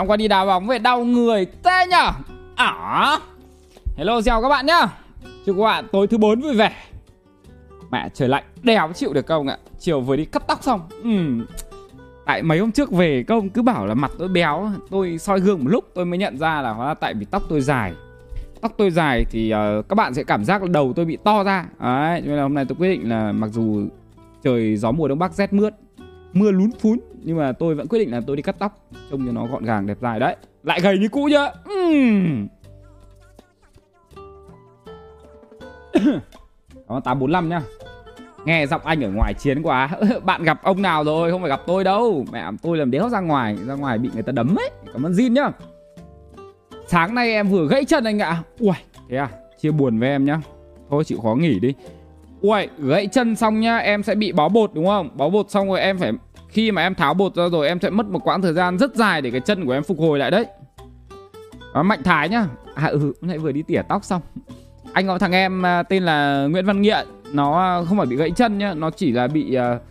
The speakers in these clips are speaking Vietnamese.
Hôm qua đi đá bóng về đau người tê nhở? À Hello chào các bạn nhá. Chúc các bạn tối thứ bốn vui vẻ. Mẹ trời lạnh đéo chịu được không ạ? Chiều vừa đi cắt tóc xong ừ. Tại mấy hôm trước về công cứ bảo là mặt tôi béo Tôi soi gương một lúc tôi mới nhận ra là hóa ra tại vì tóc tôi dài. Tóc tôi dài thì uh, các bạn sẽ cảm giác là đầu tôi bị to ra. Đấy, cho nên là hôm nay tôi quyết định là mặc dù trời gió mùa đông bắc rét mướt Mưa lún phún nhưng mà tôi vẫn quyết định là tôi đi cắt tóc, Trông cho nó gọn gàng, đẹp dài đấy. Lại gầy như cũ nhá uhm. Đó 845 nhá. Nghe giọng anh ở ngoài chiến quá. Bạn gặp ông nào rồi? Không phải gặp tôi đâu. Mẹ tôi làm đéo ra ngoài Ra ngoài bị người ta đấm ấy. Cảm ơn Jin nhá. Sáng nay em vừa gãy chân anh ạ. Ui thế à? Chia buồn với em nhá. Thôi, chịu khó nghỉ đi. Ui gãy chân xong nhá Em sẽ bị bó bột đúng không? Bó bột xong rồi em phải Khi mà em tháo bột ra rồi Em sẽ mất một quãng thời gian rất dài Để cái chân của em phục hồi lại đấy. Đó, Mạnh Thái nhá. À ừ lại vừa đi tỉa tóc xong. Anh có thằng em à, tên là Nguyễn Văn Nghiện. Nó à, không phải bị gãy chân nhá Nó chỉ là bị uh,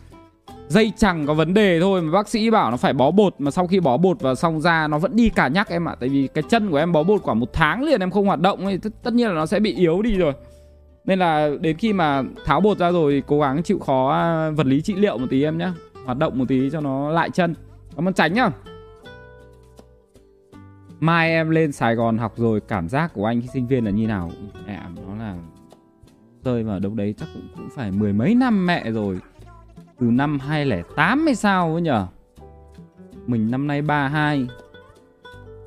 dây chẳng có vấn đề thôi. Mà bác sĩ bảo nó phải bó bột mà sau khi bó bột và xong ra nó vẫn đi cả nhắc em ạ. Tại vì cái chân của em bó bột khoảng một tháng liền em không hoạt động thì tất nhiên là nó sẽ bị yếu đi rồi nên là đến khi mà tháo bột ra rồi cố gắng chịu khó à, vật lý trị liệu một tí em nhé hoạt động một tí cho nó lại chân. Cảm ơn tránh nhá. Mai em lên sài gòn học rồi cảm giác của anh khi sinh viên là như nào? Mẹ nó là rơi vào đâu đấy chắc cũng, cũng phải mười mấy năm mẹ rồi. Từ năm 2008 hay sao ấy nhở? Mình năm nay 32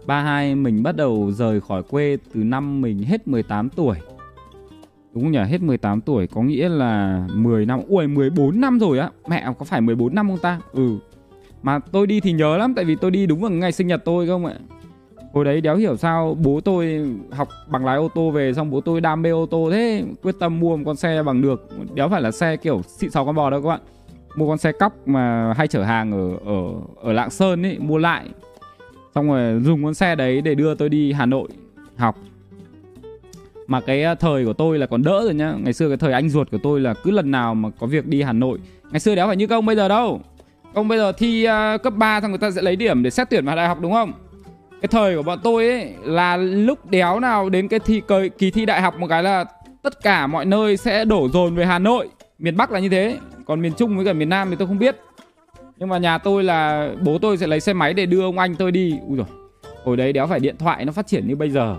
32 mình bắt đầu rời khỏi quê từ năm mình hết 18 tuổi. Đúng không nhỉ? Hết 18 tuổi, có nghĩa là 10 năm, Ui 14 năm rồi á. Mẹ, có phải 14 năm không ta? Ừ. Mà tôi đi thì nhớ lắm, Tại vì tôi đi đúng vào ngày sinh nhật tôi không ạ? Hồi đấy đéo hiểu sao bố tôi học bằng lái ô tô về, Xong bố tôi đam mê ô tô thế, Quyết tâm mua một con xe bằng được. Đéo phải là xe kiểu xịn sò con bò đâu các bạn. Mua con xe cóc mà hay chở hàng ở ở ở Lạng Sơn ấy, mua lại. Xong rồi dùng con xe đấy để đưa tôi đi Hà Nội học mà cái à, thời của tôi là còn đỡ rồi nhá. Ngày xưa cái thời anh ruột của tôi là cứ lần nào mà có việc đi Hà Nội ngày xưa đéo phải như công bây giờ đâu. Công bây giờ thi uh, cấp 3 xong người ta sẽ lấy điểm để xét tuyển vào đại học đúng không? Cái thời của bọn tôi ấy là lúc đéo nào đến cái thi kỳ thi đại học một cái là tất cả mọi nơi sẽ đổ dồn về Hà Nội. Miền Bắc là như thế còn miền Trung với cả miền Nam thì tôi không biết. Nhưng mà nhà tôi là bố tôi sẽ lấy xe máy để đưa ông anh tôi đi. Ui rồi hồi đấy đéo phải điện thoại nó phát triển như bây giờ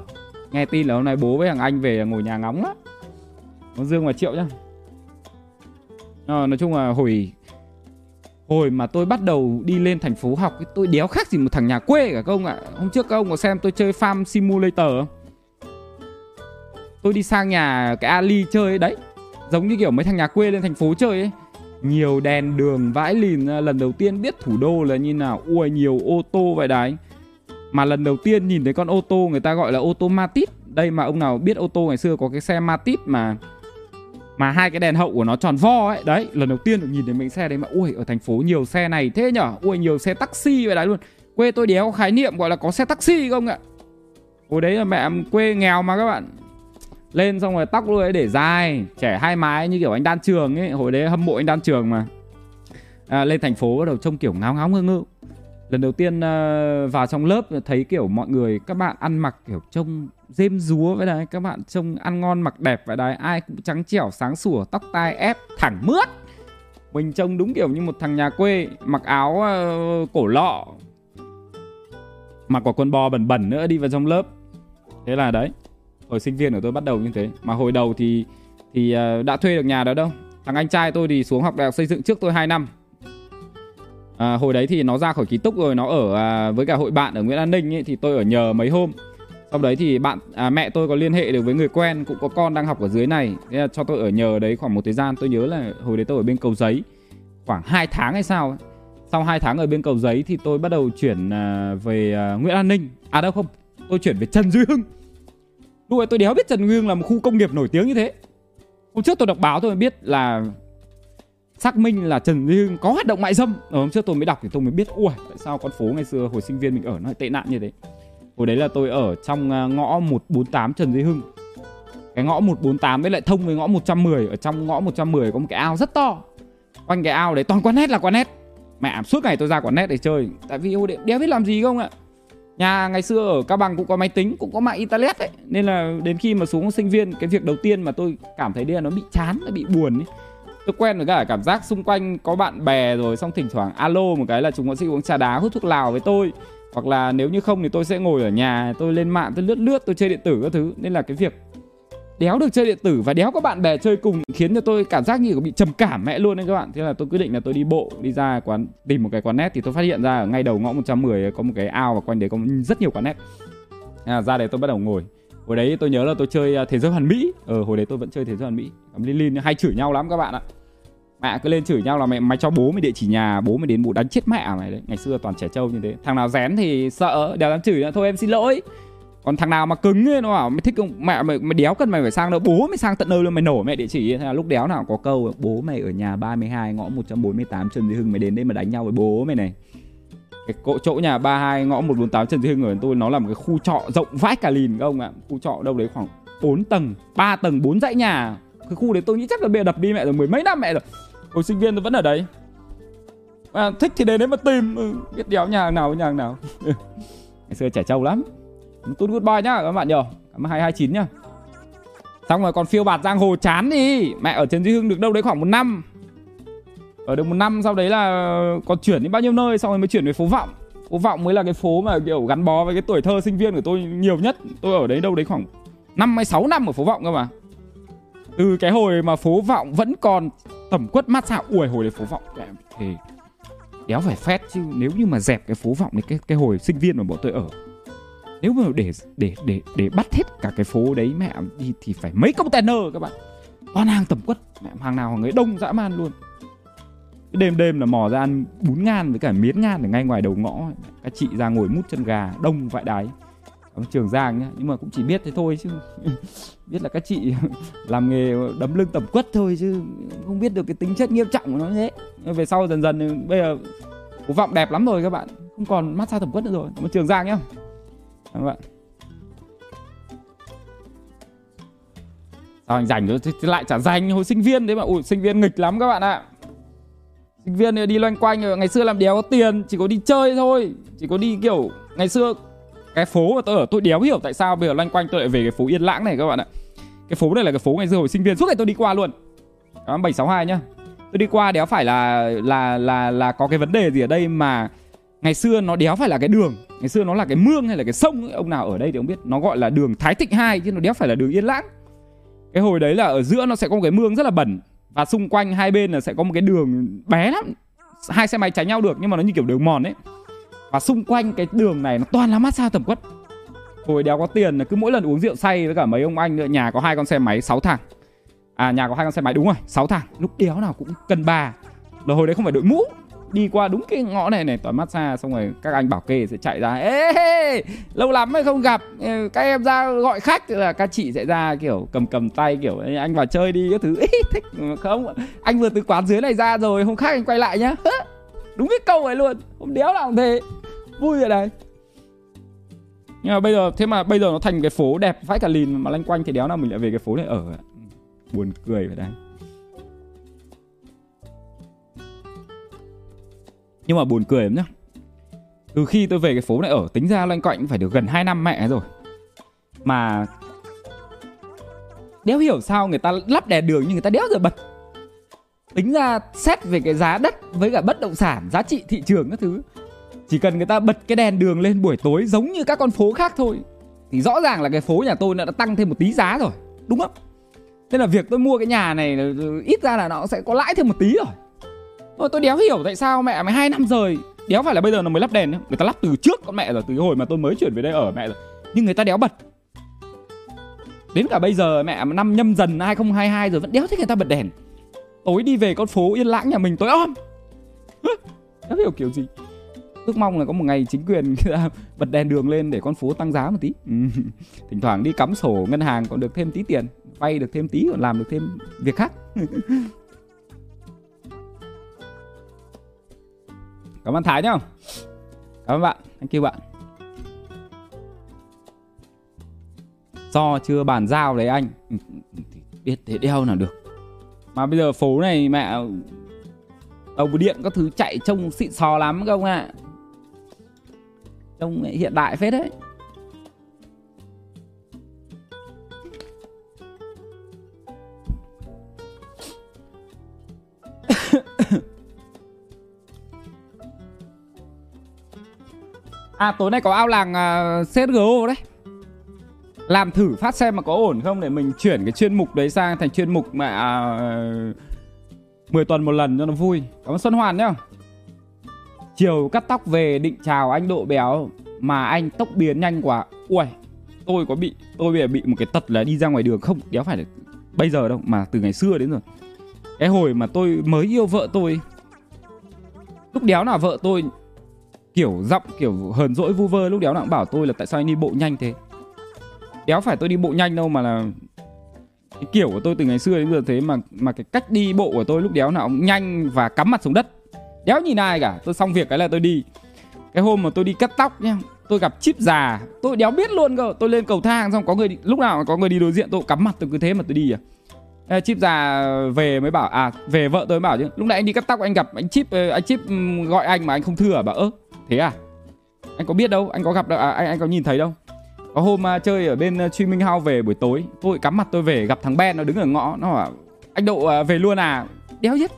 nghe tin là hôm nay bố với thằng anh về ngồi nhà ngóng lắm nó dương và triệu nhá. À, nói chung là hồi hồi mà tôi bắt đầu đi lên thành phố học tôi đéo khác gì một thằng nhà quê cả công ạ. Hôm trước các ông có xem tôi chơi farm simulator không? Tôi đi sang nhà cái ali chơi đấy. Giống như kiểu mấy thằng nhà quê lên thành phố chơi ấy. Nhiều đèn đường vãi lìn à, lần đầu tiên biết thủ đô là như nào. Ui nhiều ô tô vậy đấy mà lần đầu tiên nhìn thấy con ô tô người ta gọi là ô tô Matiz đây mà ông nào biết ô tô ngày xưa có cái xe Matiz mà mà hai cái đèn hậu của nó tròn vo ấy. Đấy lần đầu tiên được nhìn thấy mấy xe đấy mà ui ở thành phố nhiều xe này thế nhở? Ui nhiều xe taxi vậy đấy luôn. Quê tôi đéo khái niệm gọi là có xe taxi không ạ? Hồi đấy là mẹ quê nghèo mà các bạn. Lên xong rồi tóc luôn ấy để dài trẻ hai mái như kiểu anh đan trường ấy. Hồi đấy hâm mộ anh đan trường mà. À, lên thành phố bắt đầu trông kiểu ngáo ngáo ngơ ngơ lần đầu tiên ờ, vào trong lớp thấy kiểu mọi người các bạn ăn mặc kiểu trông dêm rúa vậy đấy các bạn trông ăn ngon mặc đẹp vậy đấy ai cũng trắng trẻo sáng sủa tóc tai ép thẳng mướt. Mình trông đúng kiểu như một thằng nhà quê mặc áo uh, cổ lọ mặc quả quần bò bẩn bẩn nữa đi vào trong lớp. Thế là đấy hồi sinh viên của tôi bắt đầu như thế. Mà hồi đầu thì thì uh, đã thuê được nhà đó đâu. Thằng anh trai tôi thì xuống học đại học xây dựng trước tôi 2 năm à, hồi đấy thì nó ra khỏi ký túc rồi nó ở à, với cả hội bạn ở Nguyễn An Ninh ấy, thì tôi ở nhờ mấy hôm. Sau đấy thì bạn à, mẹ tôi có liên hệ được với người quen cũng có con đang học ở dưới này. Thế là cho tôi ở nhờ đấy khoảng một thời gian tôi nhớ là hồi đấy tôi ở bên cầu giấy. Khoảng 2 tháng hay sao ấy. sau 2 tháng ở bên cầu giấy thì tôi bắt đầu chuyển à, về à, Nguyễn An Ninh. À đâu không tôi chuyển về Trần Duy Hưng. Lúc ấy tôi đéo biết Trần Duy Hưng là một khu công nghiệp nổi tiếng như thế. Hôm trước tôi đọc báo tôi mới biết là xác minh là Trần Duy Hưng có hoạt động mại dâm. Ở hôm trước tôi mới đọc thì tôi mới biết ui tại sao con phố ngày xưa hồi sinh viên mình ở nó lại tệ nạn như thế? Hồi đấy là tôi ở trong à, ngõ 148 Trần Duy Hưng. Cái ngõ 148 với lại thông với ngõ 110 ở trong ngõ 110 có một cái ao rất to. Quanh cái ao đấy toàn quán nét là quán nét. Mẹ suốt ngày tôi ra quán net để chơi. Tại vì hồi đấy đéo biết làm gì không ạ? Nhà ngày xưa ở cao bằng cũng có máy tính cũng có mạng internet đấy, nên là đến khi mà xuống sinh viên cái việc đầu tiên mà tôi cảm thấy đây là nó bị chán nó bị buồn ấy tôi quen với cả cảm giác xung quanh có bạn bè rồi xong thỉnh thoảng alo một cái là chúng nó sẽ uống trà đá hút thuốc lào với tôi. Hoặc là nếu như không thì tôi sẽ ngồi ở nhà tôi lên mạng tôi lướt lướt tôi chơi điện tử các thứ. Nên là cái việc đéo được chơi điện tử và đéo có bạn bè chơi cùng khiến cho tôi cảm giác như bị trầm cảm mẹ luôn đấy các bạn. Thế là tôi quyết định là tôi đi bộ đi ra quán tìm một cái quán net thì tôi phát hiện ra ở ngay đầu ngõ 110 có một cái ao và quanh đấy có rất nhiều quán net. À, ra đấy tôi bắt đầu ngồi hồi đấy tôi nhớ là tôi chơi à, thế giới hoàn mỹ. Ở ờ, hồi đấy tôi vẫn chơi thế giới hoàn mỹ. Cắm linh linh hay chửi nhau lắm các bạn ạ. Mẹ cứ lên chửi nhau là mẹ mày cho bố mày địa chỉ nhà bố mày đến bố đánh chết mẹ mày đấy. Ngày xưa toàn trẻ trâu như thế. Thằng nào rén thì sợ đéo dám chửi nữa. Thôi em xin lỗi. Còn thằng nào mà cứng ấy nó bảo mày thích không? Mẹ mày mày đéo cần mày phải sang đâu. Bố mày sang tận nơi luôn mày nổ mẹ địa chỉ thế là lúc đéo nào có câu bố mày ở nhà 32 ngõ 148 Trần Duy Hưng mày đến đây mà đánh nhau với bố mày này cái cỗ chỗ nhà 32 ngõ 148 Trần Duy Hưng ở tôi nó là một cái khu trọ rộng vãi cả lìn các ông ạ. Khu trọ đâu đấy khoảng 4 tầng 3 tầng 4 dãy nhà. Cái khu đấy tôi nghĩ chắc là bây đập đi mẹ rồi mười mấy năm mẹ rồi. Hồi sinh viên tôi vẫn ở đấy. À, thích thì đến đấy mà tìm. Ừ, biết đéo nhà nào nhà nào. Ngày xưa trẻ trâu lắm. Tốt goodbye nhá các bạn nhờ. Cảm 229 nhá. Xong rồi còn phiêu bạt giang hồ chán đi. Mẹ ở Trần Duy Hưng được đâu đấy khoảng một năm. Ở được một năm sau đấy là Còn chuyển đến bao nhiêu nơi Xong rồi mới chuyển về phố Vọng. Phố Vọng mới là cái phố mà kiểu gắn bó với cái tuổi thơ sinh viên của tôi nhiều nhất. Tôi ở đấy đâu đấy khoảng năm hay sáu năm ở phố Vọng cơ mà. Từ cái hồi mà phố Vọng vẫn còn tẩm quất mát xạo Ui hồi đấy phố Vọng thì đéo phải phét chứ Nếu như mà dẹp cái phố Vọng này cái, cái hồi sinh viên mà bọn tôi ở. Nếu mà để để để để bắt hết cả cái phố đấy mẹ đi thì phải mấy container các bạn. Toàn hàng tầm quất mẹ hàng nào hàng ấy đông dã man luôn đêm đêm là mò ra ăn bún ngan với cả miến ngan ở ngay ngoài đầu ngõ. Các chị ra ngồi mút chân gà, đông vãi đái ở trường giang nhá, nhưng mà cũng chỉ biết thế thôi chứ. Biết là các chị làm nghề đấm lưng tầm quất thôi chứ không biết được cái tính chất nghiêm trọng của nó thế. Về sau dần dần bây giờ cổ vọng đẹp lắm rồi các bạn. Không còn massage tầm quất nữa rồi. Ở trường giang nhá. Các bạn. Sao anh rảnh rồi? Thì lại trả danh hồi sinh viên. Đấy mà, ui, sinh viên nghịch lắm các bạn ạ sinh viên đi loanh quanh ngày xưa làm đéo có tiền, chỉ có đi chơi thôi. Chỉ có đi kiểu, ngày xưa, cái phố mà tôi ở, tôi đéo hiểu tại sao bây giờ loanh quanh tôi lại về cái phố yên lãng này các bạn ạ. Cái phố này là cái phố ngày xưa hồi sinh viên, suốt ngày tôi đi qua luôn. Bảy sáu hai nhá. Tôi đi qua đéo phải là là là là có cái vấn đề gì ở đây mà ngày xưa nó đéo phải là cái đường, ngày xưa nó là cái mương hay là cái sông ấy. ông nào ở đây thì ông biết, nó gọi là đường thái thịnh hai chứ nó đéo phải là đường yên lãng. Cái hồi đấy là ở giữa nó sẽ có một cái mương rất là bẩn và xung quanh hai bên là sẽ có một cái đường bé lắm. Hai xe máy tránh nhau được nhưng mà nó như kiểu đường mòn ấy. Và xung quanh cái đường này nó toàn là massage tầm quất. Hồi đéo có tiền là cứ mỗi lần uống rượu say với cả mấy ông anh nữa, nhà có hai con xe máy sáu thằng à nhà có hai con xe máy, đúng rồi, sáu thằng lúc đéo nào cũng cần bà là hồi đấy không phải đội mũ đi qua đúng cái ngõ này này toàn massage xong rồi các anh bảo kê sẽ chạy ra. Ê lâu lắm mới không gặp. Ờ, các em ra gọi khách là các chị sẽ ra kiểu cầm cầm tay kiểu anh vào chơi đi cái thứ. Ý, thích. Không anh vừa từ quán dưới này ra rồi hôm khác anh quay lại nhá. Đúng cái câu ấy luôn. Không đéo nào thế. Vui rồi đấy nhưng mà bây giờ thế mà bây giờ nó thành cái phố đẹp vãi cả lìn mà lanh quanh thì đéo nào mình lại về cái phố này ở? Buồn cười phải đấy. Nhưng mà buồn cười lắm nhá. Từ khi tôi về cái phố này ở, tính ra loanh quanh phải được gần 2 năm mẹ rồi. Mà đéo hiểu sao người ta lắp đèn đường nhưng người ta đéo giờ bật. Tính ra xét về cái giá đất với cả bất động sản, giá trị thị trường các thứ, chỉ cần người ta bật cái đèn đường lên buổi tối giống như các con phố khác thôi, thì rõ ràng là cái phố nhà tôi đã tăng thêm một tí giá rồi, đúng không? Nên là việc tôi mua cái nhà này ít ra là nó sẽ có lãi thêm một tí rồi. Ôi, tôi đéo hiểu tại sao mẹ mày hai năm rồi Đéo phải là bây giờ nó mới lắp đèn Người ta lắp từ trước con mẹ rồi Từ hồi mà tôi mới chuyển về đây ở mẹ rồi. Nhưng người ta đéo bật. Đến cả bây giờ mẹ năm nhâm dần 2022 rồi Vẫn đéo thích người ta bật đèn. Tối đi về con phố yên lãng nhà mình tối om. Đéo hiểu kiểu gì? Ước mong là có một ngày chính quyền bật đèn đường lên để con phố tăng giá một tí. Ừ. Thỉnh thoảng đi cắm sổ ngân hàng còn được thêm tí tiền Vay được thêm tí còn làm được thêm việc khác. Cảm ơn Thái nhá. Cảm ơn bạn. Thank you bạn. Do chưa bàn giao đấy anh. Ừ, ừ, ừ, biết thế đeo nào được. Mà bây giờ phố này mẹ đầu điện các thứ chạy trông xịn sò lắm không ạ à. trông hiện đại phết đấy À tối nay có ao làng à, uh, CSGO đấy. Làm thử phát xem mà có ổn không Để mình chuyển cái chuyên mục đấy sang thành chuyên mục mà à, uh, 10 tuần một lần cho nó vui. Cảm ơn Xuân Hoàn nhá. Chiều cắt tóc về định chào anh Độ Béo Mà anh tóc biến nhanh quá. Ui Tôi có bị Tôi bị, bị một cái tật là đi ra ngoài đường không Đéo phải là bây giờ đâu Mà từ ngày xưa đến rồi. Cái hồi mà tôi mới yêu vợ tôi Lúc đéo nào vợ tôi kiểu giọng kiểu hờn dỗi vu vơ lúc đéo nào cũng bảo tôi là tại sao anh đi bộ nhanh thế? Đéo phải tôi đi bộ nhanh đâu mà là cái kiểu của tôi từ ngày xưa đến giờ thế mà mà cái cách đi bộ của tôi lúc đéo nào cũng nhanh và cắm mặt xuống đất. Đéo nhìn ai cả tôi xong việc cái là tôi đi. Cái hôm mà tôi đi cắt tóc nhá tôi gặp chip già tôi đéo biết luôn cơ tôi lên cầu thang xong có người đi, lúc nào có người đi đối diện tôi cắm mặt tôi cứ thế mà tôi đi à chip già về mới bảo à về vợ tôi mới bảo chứ. Lúc nãy anh đi cắt tóc anh gặp anh chip ờ, anh chip ừ, gọi anh mà anh không thưa à, bảo ơ thế à? Anh có biết đâu anh có gặp đâu à, anh anh có nhìn thấy đâu. Có hôm uh, chơi ở bên ờ, uh, streaming house về buổi tối tôi cắm mặt tôi về gặp thằng Ben nó đứng ở ngõ nó bảo anh độ uh, về luôn à? Đéo nhất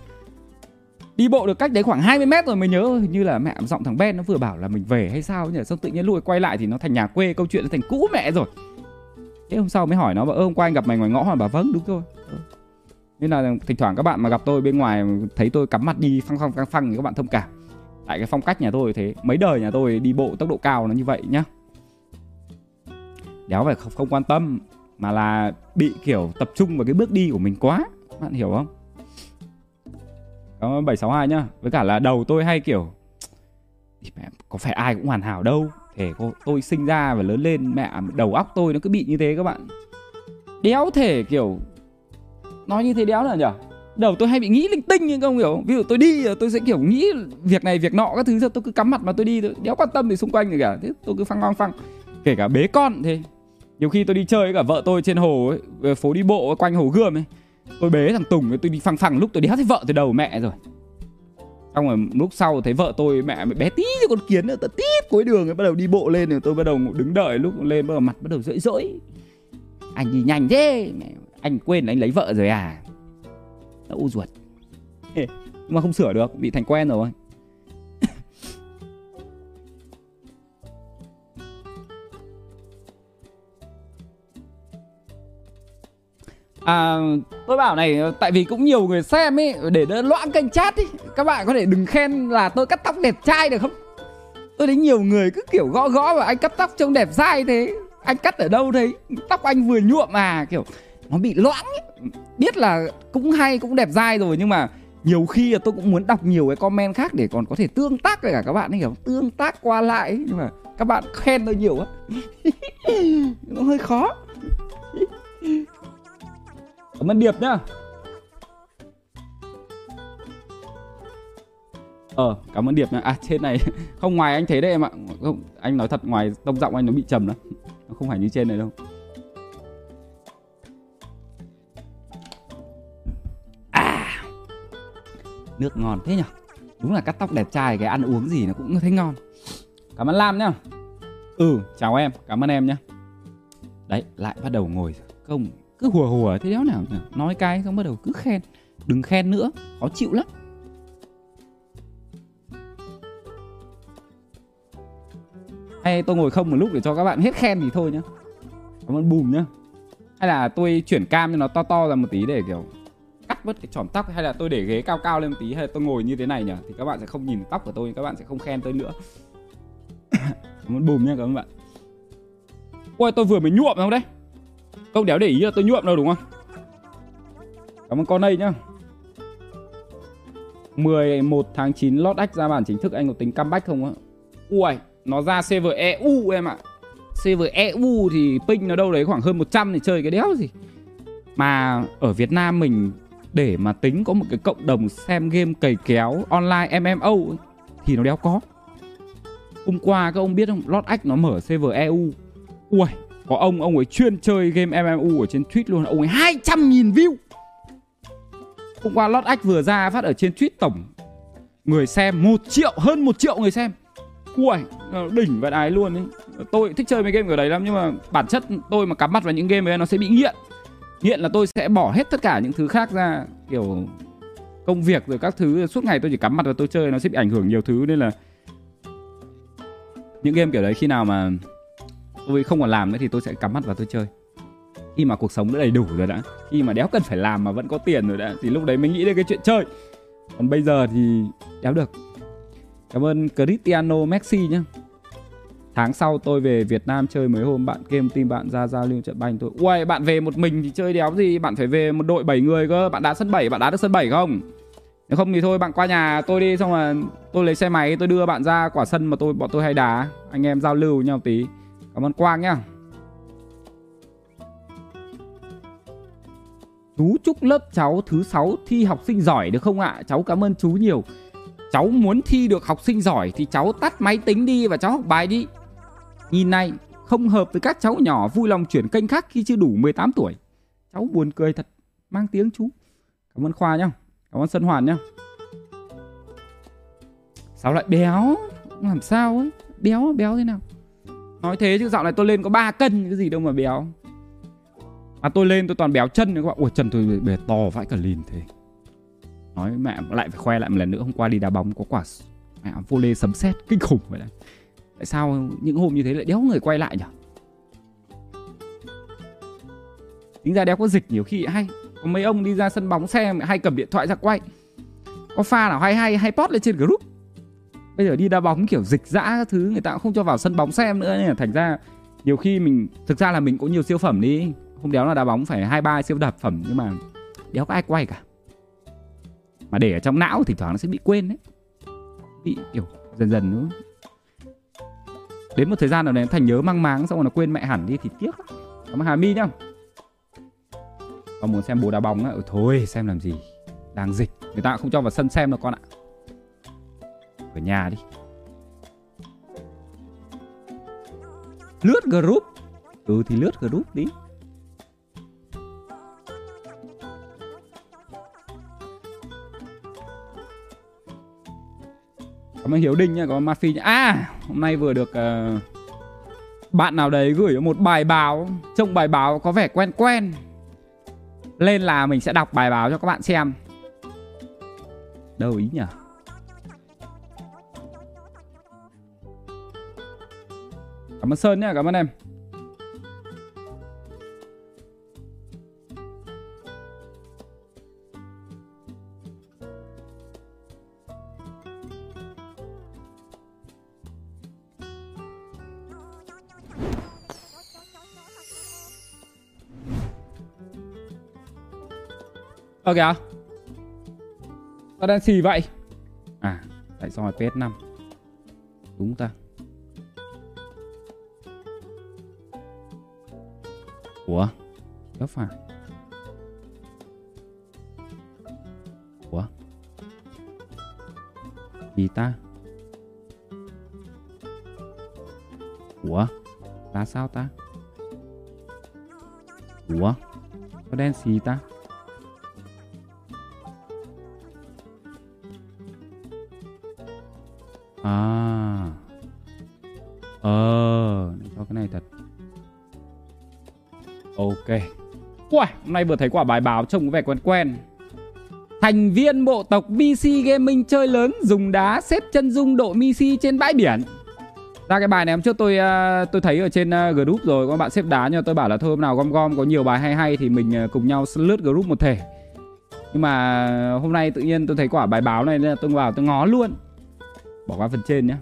đi bộ được cách đấy khoảng 20 mét rồi mới nhớ hình như là mẹ giọng thằng Ben nó vừa bảo là mình về hay sao nhỉ? Xong tự nhiên lùi quay lại thì nó thành nhà quê câu chuyện nó thành cũ mẹ rồi thế hôm sau mới hỏi nó bảo ơ hôm qua anh gặp mày ngoài ngõ mà bà vâng đúng rồi. Ừ. nên là thỉnh thoảng các bạn mà gặp tôi bên ngoài thấy tôi cắm mặt đi phăng phăng phăng phăng thì các bạn thông cảm. Tại cái phong cách nhà tôi thế. Mấy đời nhà tôi đi bộ tốc độ cao nó như vậy nhá. Đéo phải không, không quan tâm mà là bị kiểu tập trung vào cái bước đi của mình quá. Bạn hiểu không? Có 762 nhá. Với cả là đầu tôi hay kiểu có phải ai cũng hoàn hảo đâu? Thể cô tôi sinh ra và lớn lên mẹ đầu óc tôi nó cứ bị như thế các bạn. Đéo thể kiểu nói như thế đéo là nhở? Đầu tôi hay bị nghĩ linh tinh nhưng không hiểu ví dụ tôi đi tôi sẽ kiểu nghĩ việc này việc nọ các thứ tôi cứ cắm mặt mà tôi đi tôi đéo quan tâm gì xung quanh gì cả thế tôi cứ phăng phăng phăng. Kể cả bế con thế nhiều khi tôi đi chơi với cả vợ tôi trên hồ ấy, phố đi bộ quanh hồ gươm ấy tôi bế thằng tùng tôi đi phăng phăng lúc tôi đéo thấy vợ từ đầu mẹ rồi xong rồi lúc sau thấy vợ tôi mẹ mới bé tí như con kiến nữa tí cuối đường ấy, bắt đầu đi bộ lên rồi tôi bắt đầu đứng đợi lúc lên, bắt đầu mặt bắt đầu rỡi rỗi. Anh đi nhanh thế anh quên là anh lấy vợ rồi à. Nó u ruột. Nhưng mà không sửa được, bị thành quen rồi. À, tôi bảo này tại vì cũng nhiều người xem ấy để đỡ loãng kênh chat ấy các bạn có thể đừng khen là tôi cắt tóc đẹp trai được không tôi thấy nhiều người cứ kiểu gõ gõ và anh cắt tóc trông đẹp dai thế anh cắt ở đâu thấy tóc anh vừa nhuộm mà kiểu nó bị loãng ấy. biết là cũng hay cũng đẹp dai rồi nhưng mà nhiều khi là tôi cũng muốn đọc nhiều cái comment khác để còn có thể tương tác với cả các bạn ấy kiểu tương tác qua lại ấy. nhưng mà các bạn khen tôi nhiều quá nó hơi khó cảm ơn điệp nhá. Ờ cảm ơn điệp nhá à trên này. Không, ngoài anh thấy đây em ạ. Không, anh nói thật, ngoài tông giọng anh nó bị trầm lắm. Nó không phải như trên này đâu. À. Nước ngon thế nhở đúng là cắt tóc đẹp trai, cái ăn uống gì nó cũng thấy ngon. Cảm ơn lam nhá. Ừ chào em. Cảm ơn em nhá. Đấy, lại bắt đầu ngồi. Không cứ hùa hùa thế đéo nào nhỉ? nói cái xong bắt đầu cứ khen. Đừng khen nữa, khó chịu lắm. Hay tôi ngồi không một lúc để cho các bạn hết khen thì thôi nhá. Cảm ơn bùm nhá. Hay là tôi chuyển cam cho nó to to ra một tí để kiểu cắt bớt cái chỏm tóc, hay là tôi để ghế cao cao lên một tí, hay là tôi ngồi như thế này nhỉ? Thì các bạn sẽ không nhìn tóc của tôi, các bạn sẽ không khen tôi nữa. Cảm ơn bùm nhá các bạn. Ôi, tôi vừa mới nhuộm đâu đấy không đéo để ý là tôi nhuộm đâu đúng không? Cảm ơn con đây nhá. 11 tháng 9 lót ách ra bản chính thức anh có tính comeback không á ui nó ra server EU em ạ. Server EU thì ping nó đâu đấy khoảng hơn 100 thì chơi cái đéo gì. Mà ở Việt Nam mình để mà tính có một cái cộng đồng xem game cày kéo online MMO ấy, thì nó đéo có. Hôm qua các ông biết không, lót ách nó mở server EU. Ui, có ông ông ấy chuyên chơi game MMU ở trên Twitch luôn, ông ấy 200.000 view. Hôm qua lót ách vừa ra phát ở trên Twitch tổng. Người xem một triệu hơn một triệu người xem. Ui, đỉnh và đái luôn ấy. Tôi thích chơi mấy game kiểu đấy lắm Nhưng mà bản chất tôi mà cắm mặt vào những game ấy nó sẽ bị nghiện. Nghiện là tôi sẽ bỏ hết tất cả những thứ khác ra Kiểu công việc rồi các thứ. Suốt ngày tôi chỉ cắm mặt vào tôi chơi Nó sẽ bị ảnh hưởng nhiều thứ. Nên là những game kiểu đấy khi nào mà tôi không còn làm nữa thì tôi sẽ cắm mắt vào tôi chơi. Khi mà cuộc sống đã đầy đủ rồi đã, khi mà đéo cần phải làm mà vẫn có tiền rồi đã, thì lúc đấy mới nghĩ đến cái chuyện chơi. Còn bây giờ thì đéo được. Cảm ơn Cristiano Messi nhá. Tháng sau tôi về Việt Nam chơi mấy hôm, bạn game team bạn ra giao lưu trận banh tôi. Uầy, bạn về một mình thì chơi đéo gì? Bạn phải về một đội 7 người cơ. Bạn đá sân 7 bạn đá được sân 7 không? Nếu không thì thôi, bạn qua nhà tôi đi, xong là tôi lấy xe máy, tôi đưa bạn ra quả sân mà tôi, bọn tôi hay đá. Anh em giao lưu nhau tí cảm ơn quang nhá. Chú chúc lớp cháu thứ sáu thi học sinh giỏi được không ạ? Cháu cảm ơn chú nhiều. Cháu muốn thi được học sinh giỏi thì cháu tắt máy tính đi và cháu học bài đi. Nhìn này, không hợp với các cháu nhỏ vui lòng chuyển kênh khác khi chưa đủ 18 tuổi. Cháu buồn cười thật, mang tiếng chú. Cảm ơn khoa nhá, Cảm ơn Sơn Hoàn nhá. Sao lại béo? Làm sao ấy? Béo béo thế nào? Nói thế chứ dạo này tôi lên có 3 cân, Cái gì đâu mà béo. À tôi lên tôi toàn béo chân các bạn. Ủa chân tôi bề to vãi cả lìn thế. Nói mẹ lại phải khoe lại một lần nữa, Hôm qua đi đá bóng có quả mẹ vô lê sấm sét kinh khủng vậy đấy. Tại sao những hôm như thế lại đéo người quay lại nhỉ Tính ra đéo có dịch nhiều khi hay. Có mấy ông đi ra sân bóng xem, hay cầm điện thoại ra quay. Có pha nào hay hay hay post lên trên group bây giờ đi đá bóng kiểu dịch dã các thứ người ta cũng không cho vào sân bóng xem nữa nên là thành ra nhiều khi mình thực ra là mình có nhiều siêu phẩm đi. Không đéo là đá bóng phải hai ba siêu đập phẩm nhưng mà đéo có ai quay cả. Mà để ở trong não thì thoảng nó sẽ bị quên đấy. Bị kiểu dần dần nữa. Đến một thời gian nào đấy thành nhớ mang máng xong rồi nó quên mẹ hẳn đi thì tiếc lắm. Cảm ơn hà mi nhá. Còn muốn xem bố đá bóng á ừ, thôi xem làm gì. Đang dịch. Người ta không cho vào sân xem đâu con ạ ở nhà đi. Lướt group. Ừ thì lướt group đi. Cảm ơn Hiếu Đinh nha, có Mafi nha. À, hôm nay vừa được uh, bạn nào đấy gửi một bài báo, trông bài báo có vẻ quen quen. Lên là mình sẽ đọc bài báo cho các bạn xem. Đâu ý nhỉ cảm ơn sơn nhé cảm ơn em. Ơ kìa. Sao đang xì vậy. À tại sao là PS5 Đúng ta. Có phải. Ủa? Gì ta? Ủa? Là sao ta? Ủa? Có đen gì ta? À. Ờ Cho cái này thật hôm nay vừa thấy quả bài báo trông có vẻ quen quen. Thành viên bộ tộc BC Gaming chơi lớn, dùng đá xếp chân dung độ Misi trên bãi biển. Ra cái bài này hôm trước tôi à, tôi thấy ở trên à, group rồi các bạn xếp đá nhưng tôi bảo là thôi hôm nào gom gom, có nhiều bài hay hay thì mình à, cùng nhau lướt group một thể. Nhưng mà hôm nay tự nhiên tôi thấy quả bài báo này nên là tôi vào tôi ngó luôn. Bỏ qua phần trên nhé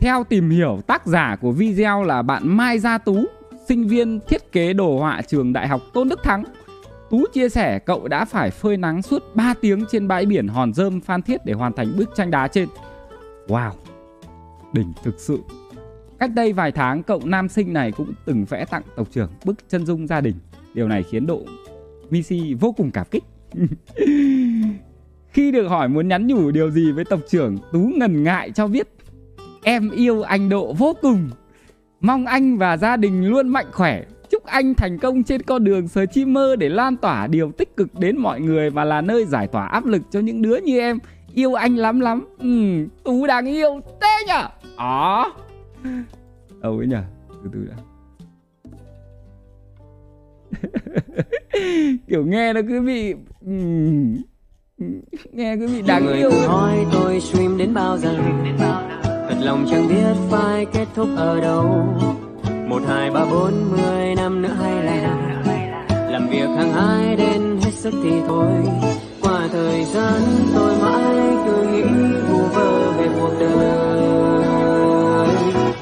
Theo tìm hiểu tác giả của video là bạn Mai Gia Tú Sinh viên thiết kế đồ họa trường Đại học Tôn Đức Thắng. Tú chia sẻ cậu đã phải phơi nắng suốt 3 tiếng trên bãi biển Hòn Dơm Phan Thiết để hoàn thành bức tranh đá trên. Wow Đỉnh thực sự. Cách đây vài tháng cậu nam sinh này cũng từng vẽ tặng tộc trưởng bức chân dung gia đình. Điều này khiến độ Missy vô cùng cảm kích. Khi được hỏi muốn nhắn nhủ điều gì với tộc trưởng, Tú ngần ngại cho biết Em yêu anh Độ vô cùng. Mong anh và gia đình luôn mạnh khỏe. Chúc anh thành công trên con đường streamer để lan tỏa điều tích cực đến mọi người và là nơi giải tỏa áp lực cho những đứa như em yêu anh lắm lắm. Ừ, Tú đáng yêu thế nhở? Đó. Đâu ấy nhở? Từ từ đã. kiểu nghe nó cứ bị ừm, nghe cứ bị đáng yêu hỏi tôi stream đến bao giờ thật lòng chẳng biết phải kết thúc ở đâu. Một, hai, ba, bốn, mười năm nữa hay là làm việc hàng hai đến hết sức thì thôi. Qua thời gian tôi mãi cứ nghĩ vu vơ về cuộc đời.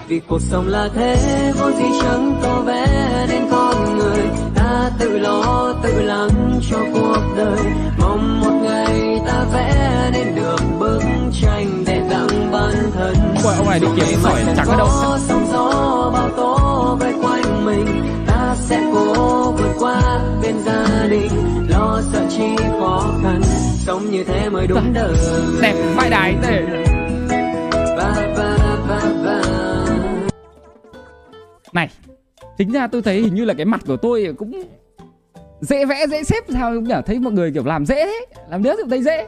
Vì cuộc sống là thế, vô gì chẳng có vẽ nên con người. Ta tự lo, tự lắng cho cuộc đời. Mong một ngày ta vẽ nên được bức tranh Ôi, ông này đi kiếm sỏi chẳng có đâu. sóng gió bao tố vây quanh mình ta sẽ cố vượt qua bên gia đình. Lo sợ chi khó khăn sống như thế mới đúng đời. Đẹp đài ba ba ba này chính ra tôi thấy hình như là cái mặt của tôi cũng dễ vẽ dễ xếp sao cũng nhở thấy mọi người kiểu làm dễ thế làm đứa thì thấy dễ.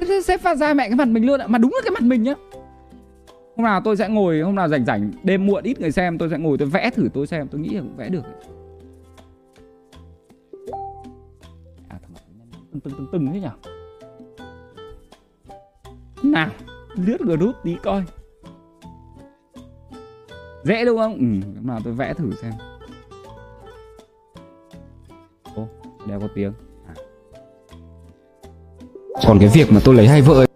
Thế xếp phát ra mẹ cái mặt mình luôn ạ. Mà đúng là cái mặt mình nhá hôm nào tôi sẽ ngồi hôm nào rảnh rảnh đêm muộn ít người xem tôi sẽ ngồi tôi vẽ thử tôi xem tôi nghĩ là cũng vẽ được. À, thằng từng từng từng từng thế nhở nào lướt group tí coi. Dễ đúng không? Ừ hôm nào tôi vẽ thử xem. Ô đeo có tiếng. À. còn cái việc mà tôi lấy hai vợ ấy,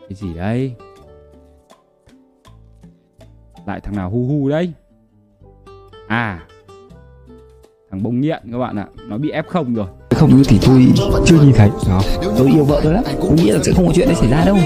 cái gì đây? Lại thằng nào hu hu đây à thằng bông nghiện các bạn ạ. Nó bị ép không rồi. Không thì tôi chưa nhìn thấy. Đó. Tôi yêu vợ tôi lắm. tôi nghĩ là sẽ không có chuyện đấy xảy ra đâu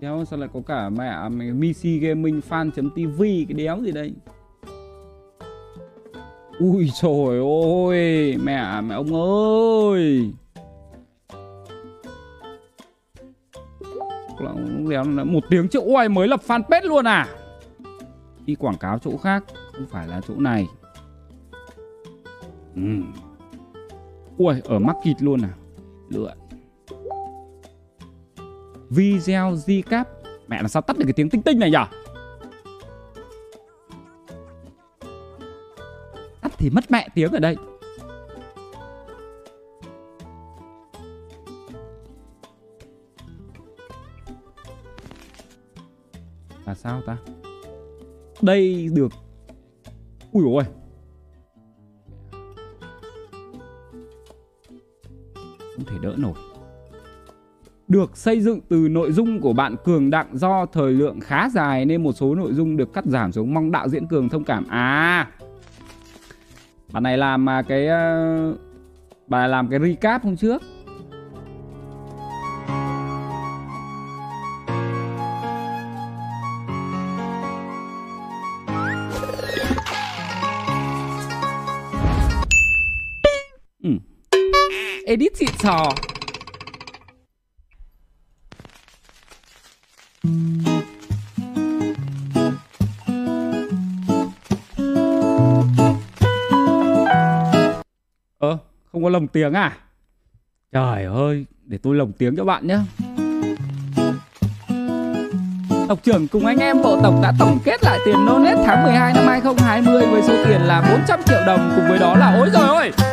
đéo sao lại có cả mẹ Missy Gaming fan.tv cái đéo gì đây Ui trời ơi, Mẹ mẹ ông ơi. Một tiếng triệu Ui mới lập fanpage luôn à? Đi quảng cáo chỗ khác, Không phải là chỗ này. Ừ. Ui, ở mắc kịt luôn à? Lượn Video Zcap. Mẹ là sao tắt được cái tiếng tinh tinh này nhở? Thì mất mẹ tiếng ở đây. Là sao ta? Đây được. Ui ôi. Không thể đỡ nổi. Được xây dựng từ nội dung của bạn Cường Đặng do thời lượng khá dài nên một số nội dung được cắt giảm xuống. Mong đạo diễn Cường thông cảm. À. Bạn này làm mà cái ờ, bà này làm cái recap hôm trước. Ừ. Edit xịn sò. Có lồng tiếng à? Trời ơi, để tôi lồng tiếng cho bạn nhé. Tộc trưởng cùng anh em bộ tộc đã tổng kết lại tiền donate tháng 12 năm 2020 với số tiền là 400 triệu đồng cùng với đó là ối rồi ôi.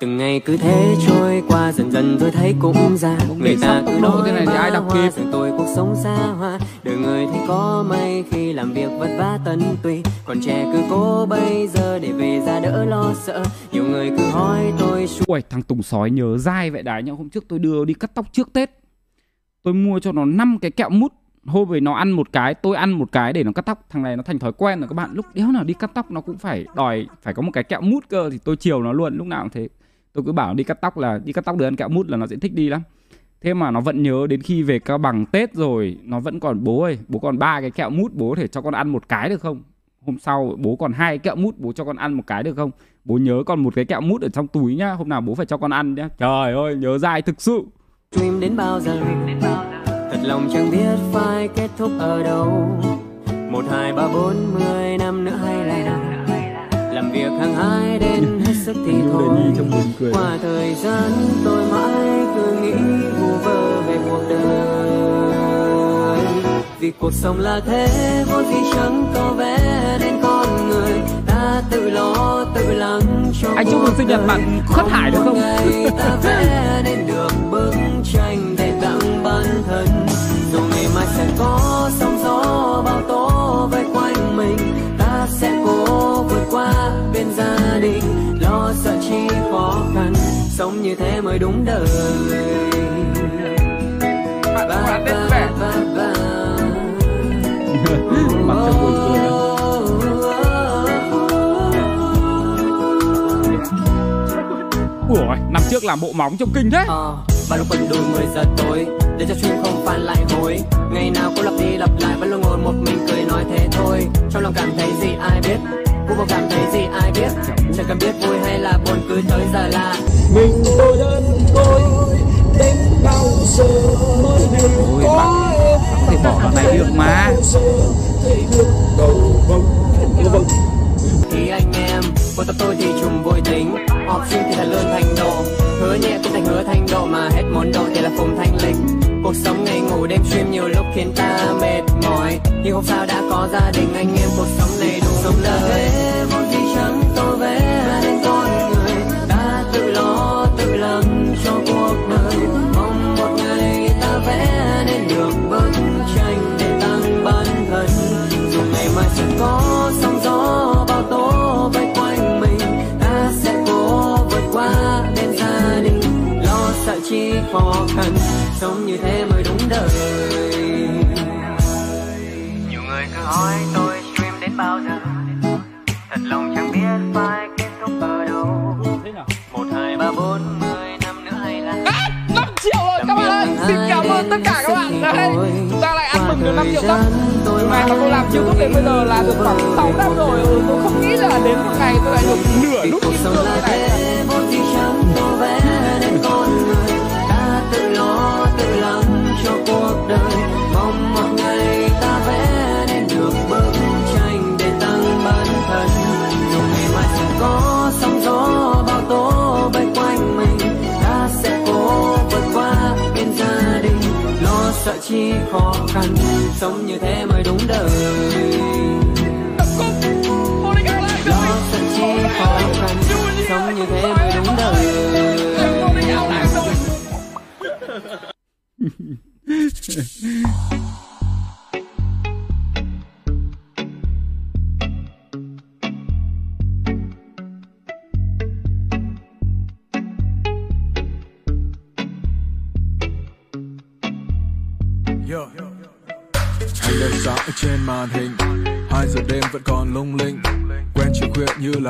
Từng ngày cứ thế trôi qua dần dần tôi thấy cũng già. Người ta cứ tốc độ nói thế này thì ai đọc kịp. Tôi cuộc sống xa hoa. Đời người thì có mây khi làm việc vất vả tận tụy. Còn trẻ cứ cố bây giờ để về ra đỡ lo sợ. Nhiều người cứ hỏi tôi Ui thằng Tùng sói nhớ dai vậy đấy nhá. Hôm trước tôi đưa đi cắt tóc trước Tết. Tôi mua cho nó 5 cái kẹo mút. Hôm về nó ăn một cái Tôi ăn một cái để nó cắt tóc. Thằng này nó thành thói quen rồi các bạn. Lúc đéo nào đi cắt tóc nó cũng phải đòi Phải có một cái kẹo mút cơ Thì tôi chiều nó luôn. Lúc nào cũng thế Tôi cứ bảo đi cắt tóc là Đi cắt tóc được ăn kẹo mút là nó sẽ thích đi lắm. Thế mà nó vẫn nhớ đến khi về cao bằng Tết rồi Nó vẫn còn bố ơi Bố còn ba cái kẹo mút Bố thể cho con ăn một cái được không? Hôm sau bố còn hai cái kẹo mút Bố cho con ăn một cái được không? Bố nhớ còn một cái kẹo mút ở trong túi nhá Hôm nào bố phải cho con ăn nhá. Trời ơi nhớ dai thực sự. Stream đến bao giờ? Thật lòng chẳng biết phải kết thúc ở đâu. Một, hai, ba, bốn, mười năm nữa hay là Làm việc hàng hai đến sức thì thôi. Qua thời gian tôi mãi cứ nghĩ vu vơ về cuộc đời. Vì cuộc sống là thế vốn gì chẳng có vẽ nên con người. Ta tự lo tự lắng cho Anh chúc mừng sinh nhật bạn. Khất Hải được không? Ta vẽ nên được bức tranh để tặng bản thân. Dù ngày mai sẽ có sóng gió bao tố vây quanh bên gia đình Lo sợ chi khó khăn Sống như thế mới đúng đời. Ba, ba, vẻ. ba, ba. Mặc cho buồn cười. Ủa năm trước làm bộ móng trông kinh thế. Ờ, ba lúc quần đùi 10 giờ tối Để cho stream không phản lại hồi Ngày nào cũng lặp đi lặp lại Vẫn luôn ngồi một mình cười nói thế thôi. Trong lòng cảm thấy gì ai biết Cũng không cảm thấy gì ai biết. Chẳng cần biết vui hay là buồn cứ tới giờ là mình tôi đơn côi đến bao giờ mới hay Ôi có bạn em Bạn có thể bỏ đoạn này được mà. Khi anh em Của tập tôi thì trùng vui tính. Học sinh thì thành lươn thành độ Hứa nhẹ cũng thành hứa thành độ Mà hết món độ thì là phùng thanh lịch. Cuộc sống ngày ngủ đêm stream nhiều lúc khiến ta mệt mỏi. Nhưng không sao đã có gia đình anh em cuộc sống này là sống Vốn gì chẳng tô vẽ nên con người Ta tự lo, tự lắng cho cuộc đời. Mong một ngày ta vẽ nên được bức tranh để tăng bản thân. Dù ngày mai sẽ có sóng gió bao tố vây quanh mình, Ta sẽ cố vượt qua bên gia đình. Lo sợ chi khó khăn, Sống như thế mới đúng đời. Nhiều người cứ hỏi tôi stream đến bao giờ? Lòng chẳng biết phải kết thúc ở đâu. Một, hai, ba, bốn, mười năm nữa hay là 5 triệu rồi các bạn ơi. Xin cảm ơn tất cả các bạn. Đây Chúng ta lại ăn mừng được 5 triệu ngày mà tôi làm youtube đến bây giờ là được khoảng 6 năm rồi. Ừ, Tôi không nghĩ là đến một ngày tôi lại được nửa nút cuộc kim cương này sợ chi khó khăn, sống như thế mới đúng đời. Lo sợ chi khó khăn, sống như thế mới đúng đời.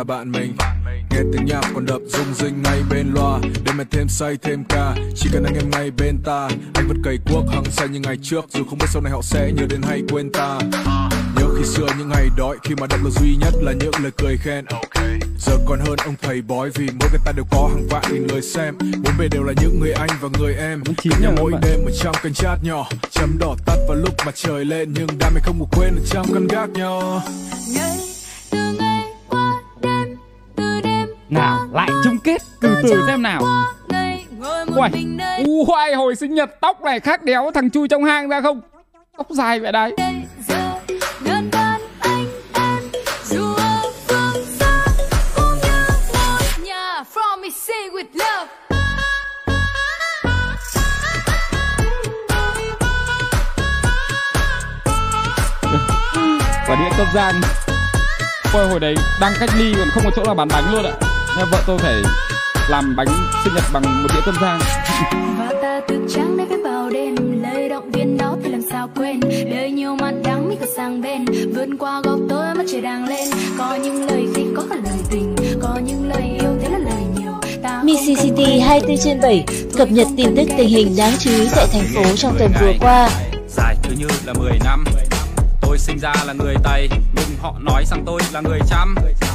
Bạn mình. Nghe tiếng nhạc còn đập rung rinh ngay bên loa. Để mà thêm say thêm ca Chỉ cần anh em ngay bên ta. Anh vẫn cày cuốc hăng say như ngày trước Dù không biết sau này họ sẽ nhớ đến hay quên ta. Nhớ khi xưa những ngày đói Khi mà động lực duy nhất là những lời cười khen. Giờ còn hơn ông thầy bói Vì mỗi cái ta đều có hàng vạn nghìn người xem. Bốn bề đều là những người anh và người em. Nhà rồi mỗi đêm ở trong kênh chat nhỏ. Chấm đỏ tắt vào lúc mà trời lên Nhưng đam mê không ngủ quên ở trong căn gác nhỏ. Ngày từ ngày qua đến từ đêm nào lại chung kết. Từ từ xem nào. Uầy, uầy, hồi sinh nhật tóc này khác đéo thằng chui trong hang ra không? Tóc dài vậy đấy. Và địa cấp gian Ôi hồi đấy đang cách ly còn không có chỗ nào bán bánh luôn ạ. Nên vợ tôi phải làm bánh sinh nhật bằng một đĩa cơm rang. Và ta thức trắng để viết vào đêm. Lời động viên đó thì làm sao quên? Đời nhiều mặn đắng mi cả sang bên. Vươn qua góc tối mắt trời đang lên. Có những lời khích có cả lời tình. Có những lời yêu thế là lời nhiều. City 24 trên 7 cập nhật tin tức tình hình đáng chú ý tại thành phố trong tuần vừa qua. Dài cứ như là 10 năm. Tôi sinh ra là người Tây họ nói rằng tôi là người chăm.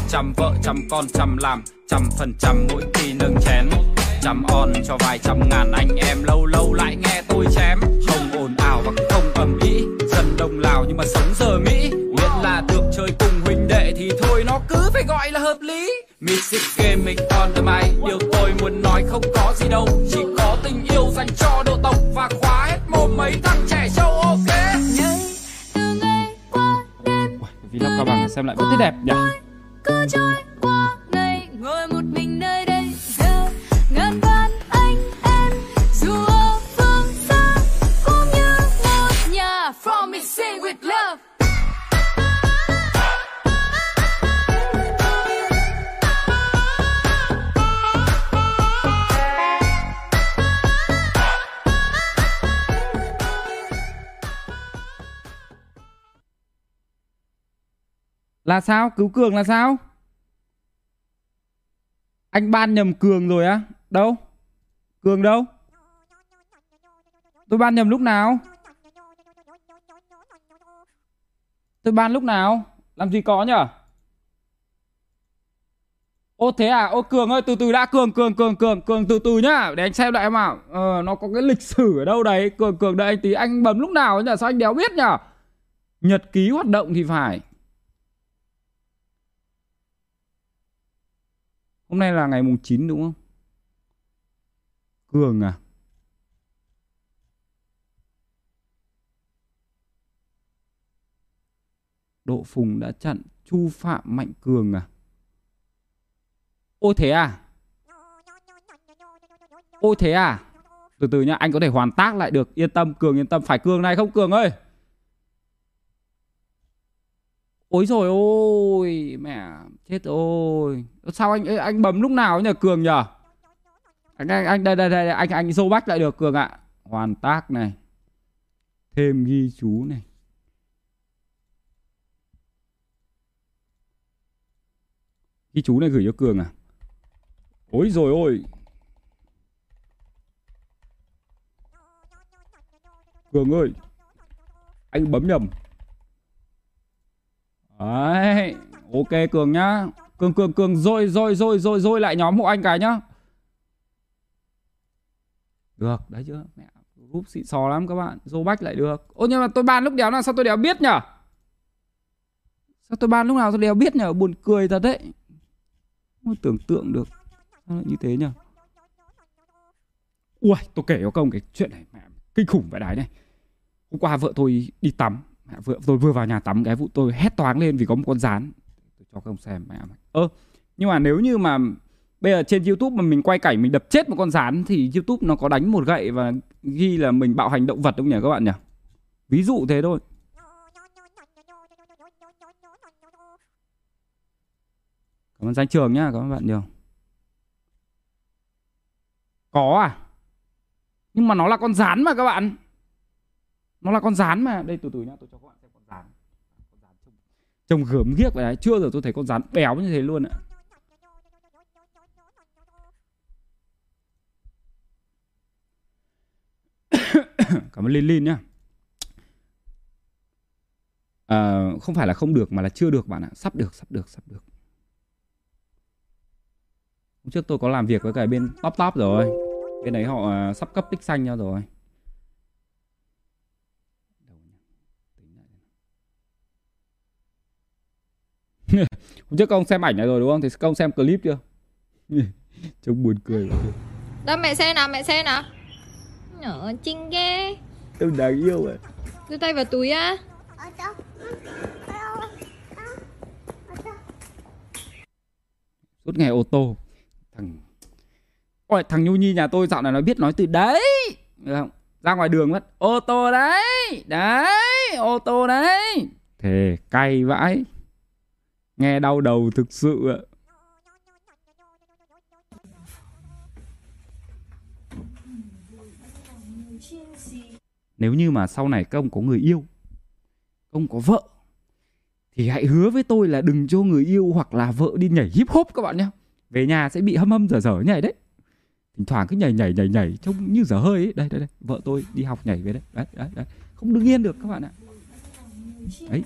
Chăm vợ, chăm con, chăm làm Trăm phần trăm mỗi khi nâng chén. Chăm on cho vài trăm ngàn anh em, Lâu lâu lại nghe tôi chém. Không ồn ào và cũng không ầm ĩ, Dân đông Lào nhưng mà sống giờ Mỹ. Miễn là được chơi cùng huynh đệ Thì thôi, nó cứ phải gọi là hợp lý. Music gaming on the mic, Điều tôi muốn nói không có gì đâu. Chỉ có tình yêu dành cho độ tộc Và khóa hết mồm mấy thằng trẻ châu xem lại vẫn thấy đẹp nhỉ? Là sao? Cứu Cường là sao? Anh ban nhầm Cường rồi á? Đâu? Cường đâu? Tôi ban nhầm lúc nào? Tôi ban lúc nào? Làm gì có nhở? Ô thế à? Ô Cường ơi, từ từ đã Cường, Cường, Cường, Cường, Cường từ từ nhá Để anh xem lại em nào Ờ, nó có cái lịch sử ở đâu đấy Cường, Cường đợi anh tí Anh bấm lúc nào nhỉ? Sao anh đéo biết nhở? Nhật ký hoạt động thì phải Hôm nay là ngày mùng 9 đúng không? Cường à? Độ Phùng đã chặn Chu Phạm Mạnh Cường à? Ôi thế à? Ôi thế à? Từ từ nhá, anh có thể hoàn tác lại được. Yên tâm, Cường yên tâm. Phải Cường này không Cường ơi? Ôi rồi ôi, mẹ chết rồi. Sao anh anh bấm lúc nào nhỉ Cường nhỉ? Anh anh anh đây đây đây anh anh dâu bách lại được Cường ạ. Hoàn tác này. Thêm ghi chú này. Ghi chú này gửi cho Cường à? Ôi rồi ôi. Cường ơi. Anh bấm nhầm. Đấy, ok Cường nhá. Cường Cường Cường rồi rồi rồi rồi rồi lại nhóm hộ anh cái nhá. Được, đấy chưa? Mẹ group xịn sò lắm các bạn. Dô bách lại được. Ô nhưng mà tôi ban lúc đéo nào sao tôi đéo biết nhở? Sao tôi ban lúc nào tôi đéo biết nhở? Buồn cười thật đấy. Không tưởng tượng được. Sao lại như thế nhở? Ui, tôi kể cho công cái chuyện này mẹ kinh khủng vậy đấy này. Hôm qua vợ tôi đi tắm Mẹ, vừa, tôi vừa vào nhà tắm, cái vụ tôi hét toáng lên vì có một con rán. Tôi cho các ông xem, mẹ mày ơ, nhưng mà nếu như mà bây giờ trên youtube mà mình quay cảnh, mình đập chết một con rán thì youtube nó có đánh một gậy và ghi là mình bạo hành động vật không nhỉ các bạn nhỉ? Ví dụ thế thôi. Cảm ơn danh trường nhá các bạn nhiều. Có à? Nhưng mà nó là con rán mà các bạn nó là con rán mà. Đây từ từ nhá tôi cho các bạn xem con rán. Con rán trông trông gớm ghiếc vậy đấy. Chưa giờ tôi thấy con rán béo như thế luôn ạ. Cảm ơn Linh Linh nhá. À, không phải là không được mà là chưa được bạn ạ. Sắp được sắp được sắp được. Hôm trước tôi có làm việc với cái bên top top rồi. Bên đấy họ à, sắp cấp tích xanh cho rồi. Hôm trước ông xem ảnh này rồi đúng không? Thì ông xem clip chưa? Trông buồn cười quá. Đâu mẹ xem nào, mẹ xem nào Nhỏ trinh ghê Trông đáng yêu vậy. Đưa tay vào túi á Suốt ngày ô tô. Thằng Ôi, thằng Nhu Nhi nhà tôi dạo này nó biết nói từ đấy. Được không? Ra ngoài đường mất. Ô tô đấy. Đấy, ô tô đấy. Thề cay vãi Nghe đau đầu thực sự ạ. Nếu như mà sau này các ông có người yêu Ông có vợ, Thì hãy hứa với tôi là đừng cho người yêu hoặc là vợ đi nhảy hip hop các bạn nhé. Về nhà sẽ bị hâm hâm dở dở nhảy đấy. Thỉnh thoảng cứ nhảy nhảy nhảy nhảy Trông như dở hơi ấy. Đây đây đây, Vợ tôi đi học nhảy về đấy. Đấy đấy đấy. Không đứng yên được các bạn ạ. Đấy.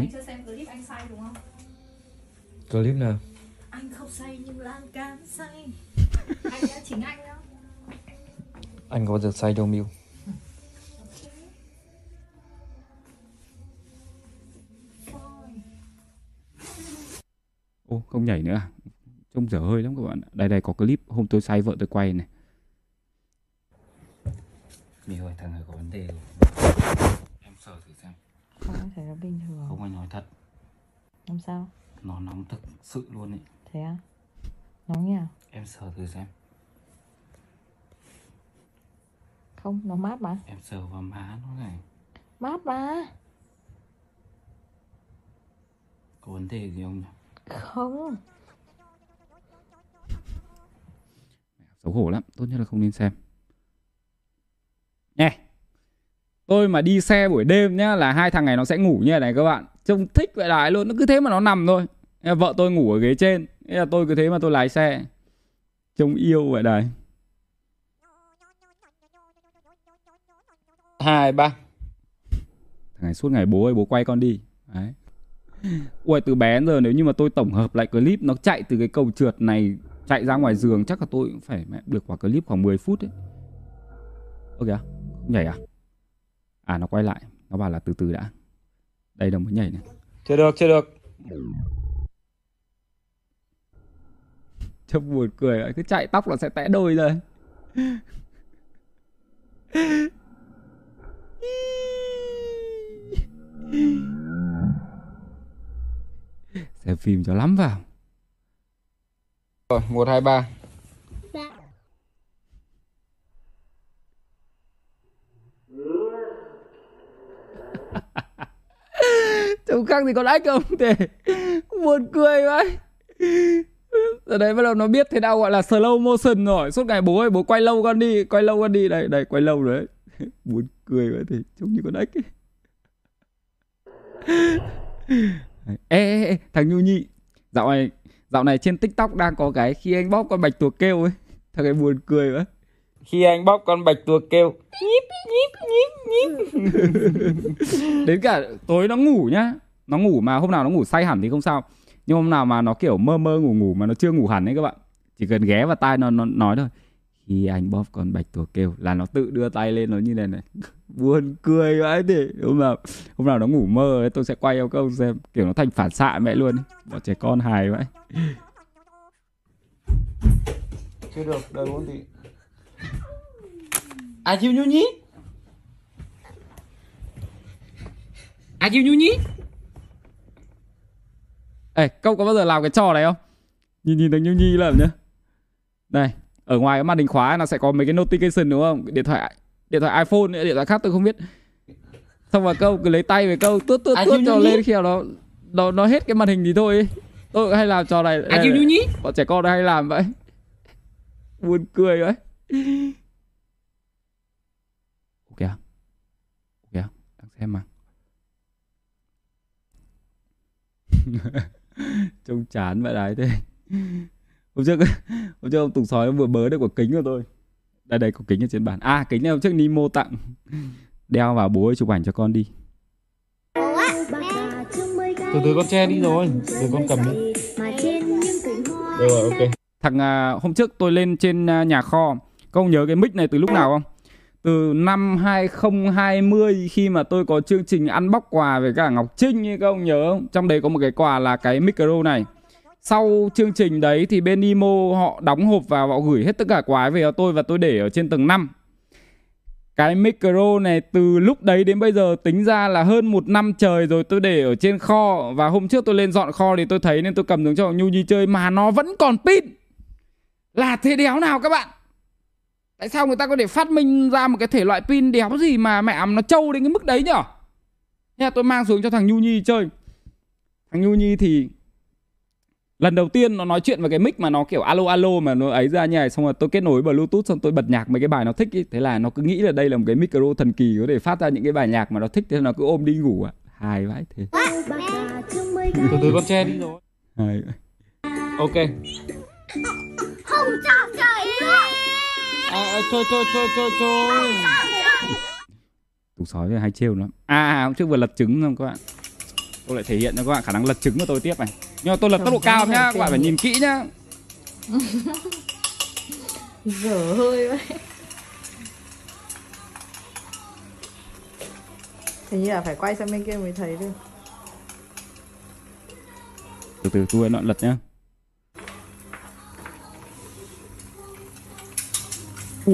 Anh chưa xem clip anh say đúng không? Clip nào? Anh không say nhưng lan can say. Anh đã chính anh đó. Anh có bao giờ say đâu Miu? Ô không nhảy nữa à? Trông dở hơi lắm các bạn ạ. Đây đây có clip hôm tôi say vợ tôi quay này. Miu ơi thằng này có vấn đề. Rồi Em sờ thử xem Không có thể là bình thường. Không anh nói thật. Làm sao? Nó nóng thực sự luôn ấy Thế á? Nóng nhỉ? Em sờ thử xem. Không, nó mát mà. Em sờ vào má nó này. Mát mà. Có vấn đề gì không nhỉ? Không. Xấu hổ lắm Tốt nhất là không nên xem. Nhè Tôi mà đi xe buổi đêm nhá Là hai thằng này nó sẽ ngủ như này các bạn. Trông thích vậy đại luôn Nó cứ thế mà nó nằm thôi. Vợ tôi ngủ ở ghế trên Thế là tôi cứ thế mà tôi lái xe. Trông yêu vậy đấy. Hai ba. Thằng này suốt ngày bố ơi bố quay con đi. Đấy. Ui từ bé đến giờ nếu như mà tôi tổng hợp lại clip Nó chạy từ cái cầu trượt này Chạy ra ngoài giường chắc là tôi cũng phải mẹ, được quả clip khoảng 10 phút đấy ok à Không nhảy à? À nó quay lại. Nó bảo là từ từ đã. Đây là mới nhảy này. Chưa được, chưa được. Trông buồn cười ấy. Cứ chạy tóc là sẽ tẽ đôi rồi. Xem phim cho lắm vào. Rồi, 1, 2, 3 Trông khác thì con ếch không thể Buồn cười vậy. Giờ đấy bắt đầu nó biết thế nào gọi là slow motion rồi. Suốt ngày bố ơi bố quay lâu con đi Quay lâu con đi. Đây đây quay lâu đấy. Buồn cười vậy thì trông như con ếch ấy. Ê, ê, ê thằng Nhu nhị Dạo này Dạo này trên tiktok đang có cái Khi anh bóp con bạch tuộc kêu ấy. Thằng ấy buồn cười vậy khi anh bóp con bạch tuộc kêu Đến cả tối nó ngủ nhá. Nó ngủ mà hôm nào nó ngủ say hẳn thì không sao. Nhưng hôm nào mà nó kiểu mơ mơ ngủ ngủ Mà nó chưa ngủ hẳn ấy các bạn. Chỉ cần ghé vào tai nó, nó nói thôi Khi anh bóp con bạch tuộc kêu Là nó tự đưa tay lên nó như này này. Buồn cười vậy thì Hôm nào, hôm nào nó ngủ mơ ấy, tôi sẽ quay cho các ông xem. Kiểu nó thành phản xạ mẹ luôn ấy. Bọn trẻ con hài vậy Chưa được, đợi bốn tí À chịu nhu nhí À chịu nhu nhí Ê, cậu có bao giờ làm cái trò này không? Nhìn nhìn thằng Nhu Nhi làm nhá. Đây, ở ngoài cái màn hình khóa nó sẽ có mấy cái notification đúng không? Điện thoại điện thoại iPhone, điện thoại khác tôi không biết. Xong rồi câu cứ lấy tay về câu tuốt tuốt À, tuốt cho lên khi nào nó nó nó hết cái màn hình thì thôi. ấy. Tôi hay làm trò này. Nhu nhí Bọn trẻ con hay làm vậy. Buồn cười vậy. Ok à? Ok à? Đang xem mà. Trông chán vậy đấy thế. Hôm trước hôm trước ông Tùng sói vừa bớ được quả kính của tôi. Đây đây có kính ở trên bàn. À kính này hôm trước Nemo tặng. Đeo vào bố ơi chụp ảnh cho con đi. Từ từ con che đi rồi Từ con cầm đi Được rồi, ok Thằng à, hôm trước tôi lên trên à, nhà kho các ông nhớ cái mic này từ lúc nào không? Từ năm 2020 khi mà tôi có chương trình ăn bóc quà với cả Ngọc Trinh ấy các ông nhớ không? Trong đấy có một cái quà là cái micro này. Sau chương trình đấy thì bên Imo họ đóng hộp vào, họ gửi hết tất cả quà về cho tôi và tôi để ở trên tầng 5 Cái micro này từ lúc đấy đến bây giờ tính ra là hơn một năm trời rồi tôi để ở trên kho. Và hôm trước tôi lên dọn kho thì tôi thấy nên tôi cầm xuống cho Nhu Nhi chơi mà nó vẫn còn pin. Là thế đéo nào các bạn? Tại sao người ta có thể phát minh ra một cái thể loại pin đéo gì mà mẹ nó trâu đến cái mức đấy nhở? Thế là tôi mang xuống cho thằng Nhu Nhi chơi. Thằng Nhu Nhi thì lần đầu tiên nó nói chuyện với cái mic mà nó kiểu alo alo mà nó ấy ra như này xong rồi tôi kết nối bluetooth xong tôi bật nhạc mấy cái bài nó thích ý. thế là nó cứ nghĩ là đây là một cái micro thần kỳ có thể phát ra những cái bài nhạc mà nó thích. Thế là nó cứ ôm đi ngủ ạ. Hài vãi thế. Từ từ con che đi rồi. Hài ok. Không cho trời à, thôi thôi thôi thôi thôi. Tủ sói hay trêu lắm à, hôm trước vừa lật trứng xong các bạn. Tôi lại thể hiện cho các bạn khả năng lật trứng của tôi tiếp này. Nhưng mà tôi lật tốc độ cao nhá các bạn phải nhìn kỹ nhá. Dở hơi vậy. Hình như là phải quay sang bên kia mới thấy được. Từ từ tôi nó lật nhá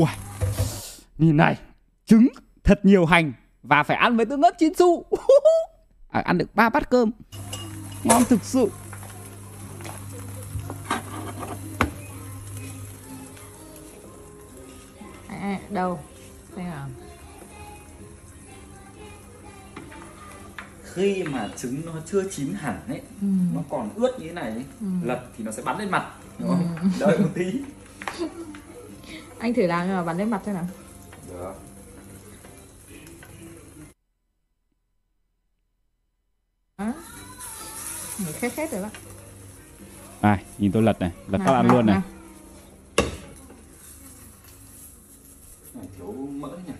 ui nhìn này trứng thật nhiều hành và phải ăn với tương ớt chín su. À, ăn được ba bát cơm. Ngon thực sự. À, à, Đâu? Xem nào khi mà trứng nó chưa chín hẳn ấy Ừ. nó còn ướt như thế này ấy, Ừ. lật thì nó sẽ bắn lên mặt đúng Ừ. không đợi một tí Anh thử làm nhưng mà bắn lên mặt thế nào. Được. Người khét khét rồi đó này nhìn tôi lật này lật Nào, các bạn nào, luôn này. nào. thiếu mỡ nhỉ